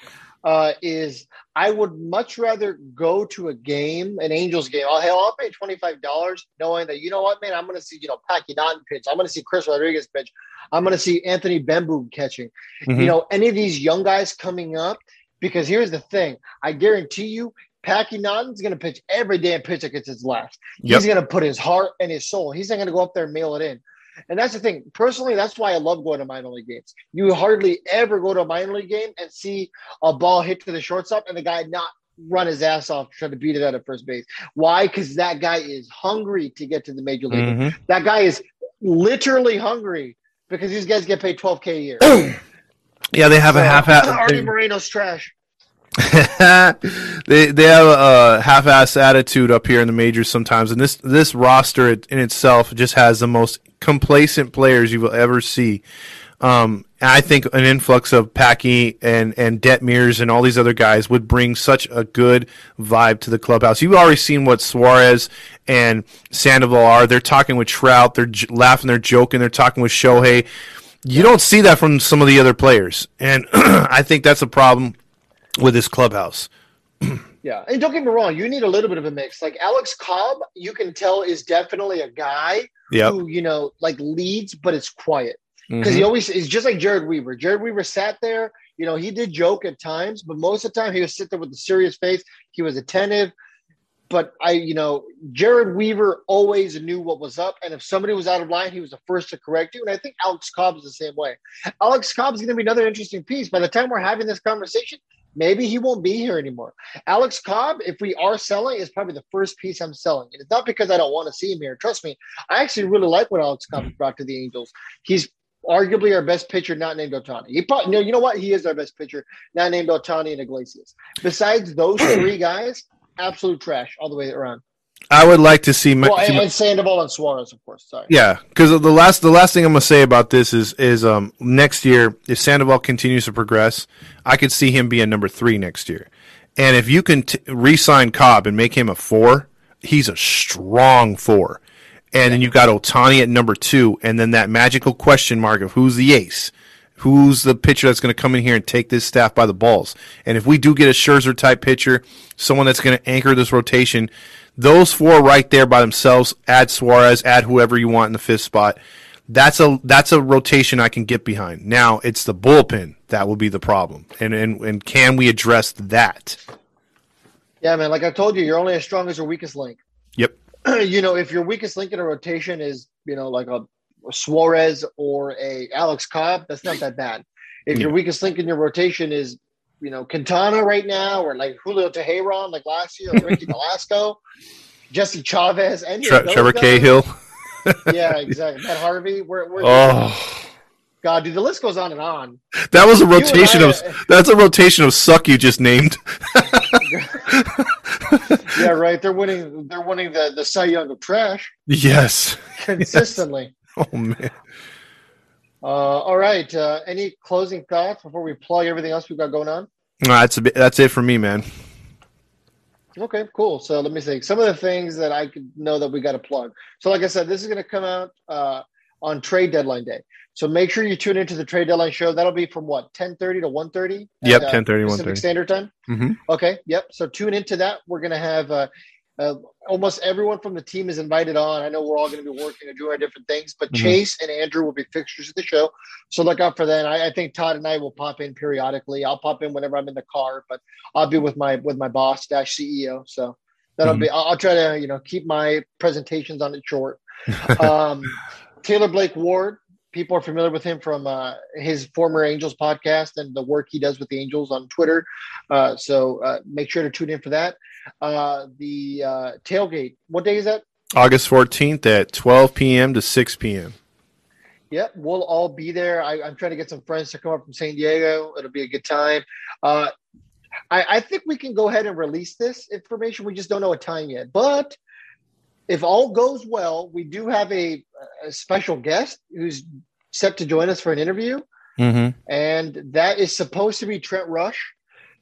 Speaker 2: uh, is I would much rather go to a game, an Angels game. Oh hell, I'll pay twenty five dollars, knowing that you know what, man, I'm going to see you know Packy Naughton pitch. I'm going to see Chris Rodriguez pitch. I'm going to see Anthony Bemboom catching.
Speaker 1: Mhm.
Speaker 2: You know, any of these young guys coming up. Because here's the thing, I guarantee you, Packy Naughton's going to pitch every damn pitch that gets his left.
Speaker 1: Yep.
Speaker 2: He's going to put his heart and his soul. He's not going to go up there and mail it in. And that's the thing. Personally, that's why I love going to minor league games. You hardly ever go to a minor league game and see a ball hit to the shortstop and the guy not run his ass off trying to beat it out of first base. Why? Because that guy is hungry to get to the major league.
Speaker 1: Mhm.
Speaker 2: That guy is literally hungry because these guys get paid 12K a year. <clears throat>
Speaker 1: Yeah, they have a
Speaker 2: So,
Speaker 1: half
Speaker 2: Artie
Speaker 1: half.
Speaker 2: Moreno's trash. <laughs>
Speaker 1: they they have a half-ass attitude up here in the majors sometimes, and this this roster in itself just has the most complacent players you will ever see. Um, I think an influx of Packy and and Detmers and all these other guys would bring such a good vibe to the clubhouse. You've already seen what Suarez and Sandoval are. They're talking with Trout. They're j- laughing. They're joking. They're talking with Shohei. You don't see that from some of the other players, and <clears throat> I think that's a problem with this clubhouse. <clears throat>
Speaker 2: Yeah, and don't get me wrong, you need a little bit of a mix. Like Alex Cobb, you can tell is definitely a guy
Speaker 1: Yep.
Speaker 2: who you know like leads, but it's quiet because
Speaker 1: Mhm.
Speaker 2: he always is just like Jered Weaver. Jered Weaver sat there, you know, he did joke at times, but most of the time he would sit there with a serious face. He was attentive. But I, you know, Jered Weaver always knew what was up, and if somebody was out of line, he was the first to correct you. And I think Alex Cobb is the same way. Alex Cobb is going to be another interesting piece. By the time we're having this conversation, maybe he won't be here anymore. Alex Cobb, if we are selling, is probably the first piece I'm selling. And it's not because I don't want to see him here. Trust me, I actually really like what Alex Cobb has brought to the Angels. He's arguably our best pitcher, not named Ohtani. He probably, no, you know what? He is our best pitcher, not named Ohtani and Iglesias. Besides those three guys, absolute trash all the way around.
Speaker 1: I would like to see.
Speaker 2: Well, and, and Sandoval and Suarez, of course. Sorry.
Speaker 1: yeah, because the last the last thing I'm gonna say about this is is um next year if Sandoval continues to progress, I could see him being number three next year, and if you can t- re-sign Cobb and make him a four, he's a strong four, and then you've got Ohtani at number two, and then that magical question mark of who's the ace. Who's the pitcher that's going to come in here and take this staff by the balls? And if we do get a Scherzer type pitcher, someone that's going to anchor this rotation, those four right there by themselves, add Suarez, add whoever you want in the fifth spot. That's a that's a rotation I can get behind. Now it's the bullpen that will be the problem, and and and can we address that?
Speaker 2: Yeah, man. Like I told you, you're only as strong as your weakest link.
Speaker 1: Yep. <clears throat>
Speaker 2: you know, if your weakest link in a rotation is, you know, like a Suarez or a Alex Cobb, that's not that bad. If your weakest link in your rotation is, you know, Quintana right now, or like Julio Teheran like last year, or Ricky <laughs> Nolasco, Jesse Chavez, and
Speaker 1: Tre- Trevor Cahill. <laughs>
Speaker 2: yeah, exactly. Matt Harvey. We're, we're
Speaker 1: Oh,
Speaker 2: God, dude, the list goes on and on.
Speaker 1: that was a rotation
Speaker 2: I-
Speaker 1: of. That's a rotation of suck you just named. <laughs>
Speaker 2: yeah, right. They're winning. They're winning the the Cy Young of trash
Speaker 1: Yes.
Speaker 2: consistently.
Speaker 1: Oh man.
Speaker 2: Uh, all right. Uh, any closing thoughts before we plug everything else we've got going on?
Speaker 1: No, that's a bit, that's it for me, man.
Speaker 2: Okay, cool. So let me think. Some of the things that I could know that we got to plug. So, like I said, this is going to come out uh, on trade deadline day. So make sure you tune into the trade deadline show. That'll be from what ten thirty to one thirty.
Speaker 1: Yep, 10:30,
Speaker 2: Pacific
Speaker 1: 1:30.
Speaker 2: Standard Time.
Speaker 1: Mhm.
Speaker 2: Okay. Yep. So tune into that. We're going to have uh, uh, almost everyone from the team is invited on. I know we're all going to be working and doing our different things, but
Speaker 1: Mhm.
Speaker 2: Chase and Andrew will be fixtures of the show. So look out for that. I, I think Todd and I will pop in periodically. I'll pop in whenever I'm in the car, but I'll be with my with my boss dash CEO. So that'll be. I'll, I'll try to you know keep my presentations on it short. <laughs> Um, Taylor Blake Ward. People are familiar with him from uh, his former Angels podcast and the work he does with the Angels on Twitter. Uh, so uh, make sure to tune in for that. Uh, the uh, tailgate. What day is that?
Speaker 1: August 14th at 12 p.m. to 6 p.m.
Speaker 2: Yep, we'll all be there. I, I'm trying to get some friends to come up from San Diego. It'll be a good time. Uh, I, I think we can go ahead and release this information. We just don't know a time yet. But if all goes well, we do have a, a special guest who's set to join us for an interview.
Speaker 1: Mm-hmm.
Speaker 2: and that is supposed to be Trent Rush.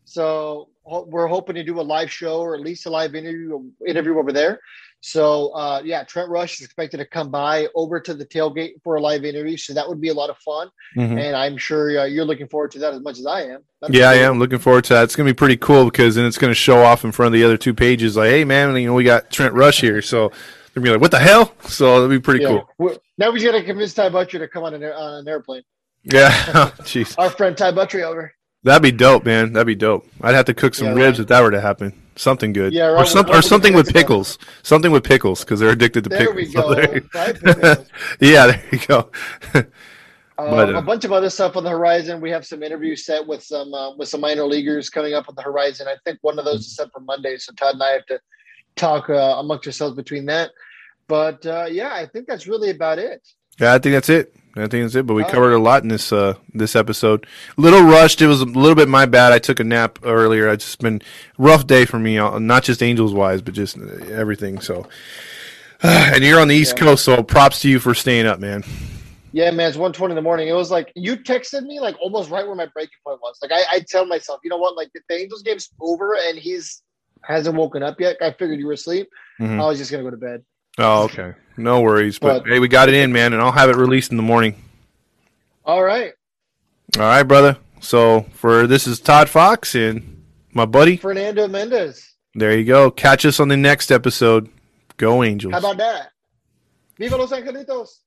Speaker 2: So we're hoping to do a live show or at least a live interview interview over there. So uh, yeah, Trent Rush is expected to come by over to the tailgate for a live interview. So that would be a lot of fun,
Speaker 1: Mm-hmm.
Speaker 2: and I'm sure uh, you're looking forward to that as much as I am. That'd
Speaker 1: Yeah, I am looking forward to that. It's gonna be pretty cool because then it's gonna show off in front of the other two pages. Like, hey, man, you know, we got Trent Rush here, so they're gonna be like, what the hell? So it'll be pretty
Speaker 2: Yeah.
Speaker 1: cool.
Speaker 2: Now we got to convince Ty Butcher to come on an, on an airplane.
Speaker 1: Yeah, <laughs> jeez,
Speaker 2: Our friend Ty Butcher over.
Speaker 1: That'd be dope, man. That'd be dope. I'd have to cook some
Speaker 2: Yeah,
Speaker 1: ribs
Speaker 2: right.
Speaker 1: if that were to happen. Something good,
Speaker 2: Yeah,
Speaker 1: or
Speaker 2: right,
Speaker 1: some, or something with pickles. Something with pickles because they're addicted to
Speaker 2: There
Speaker 1: pickles.
Speaker 2: we <laughs>
Speaker 1: So
Speaker 2: go. <laughs>
Speaker 1: there- yeah, there you go.
Speaker 2: Um,
Speaker 1: But, uh,
Speaker 2: a bunch of other stuff on the horizon. We have some interviews set with some uh, with some minor leaguers coming up on the horizon. I think one of those is set for Monday, so Todd and I have to talk uh, amongst ourselves between that. But uh, yeah, I think that's really about it.
Speaker 1: Yeah, I think that's it. I think that's it. But we
Speaker 2: All right.
Speaker 1: covered a lot in this uh this episode. A little rushed. It was a little bit my bad. I took a nap earlier. It's just been rough day for me, uh, not just Angels wise, but just everything. So, <sighs> and you're on the East
Speaker 2: Yeah.
Speaker 1: Coast, so props to you for staying up, man.
Speaker 2: Yeah, man, it's one twenty in the morning. It was like you texted me like almost right where my breaking point was. Like I, I tell myself, you know what? Like the Angels game's over and he's hasn't woken up yet. I figured you were asleep.
Speaker 1: Mhm.
Speaker 2: I was just gonna go to bed.
Speaker 1: Oh, okay. No worries. But,
Speaker 2: But-
Speaker 1: hey, we got it in, man, and I'll have it released in the morning.
Speaker 2: All right,
Speaker 1: All right, brother. So for this is Todd Fox and my buddy.
Speaker 2: Fernando Mendez.
Speaker 1: There you go. Catch us on the next episode. Go Angels.
Speaker 2: How about that? Viva los Angelitos!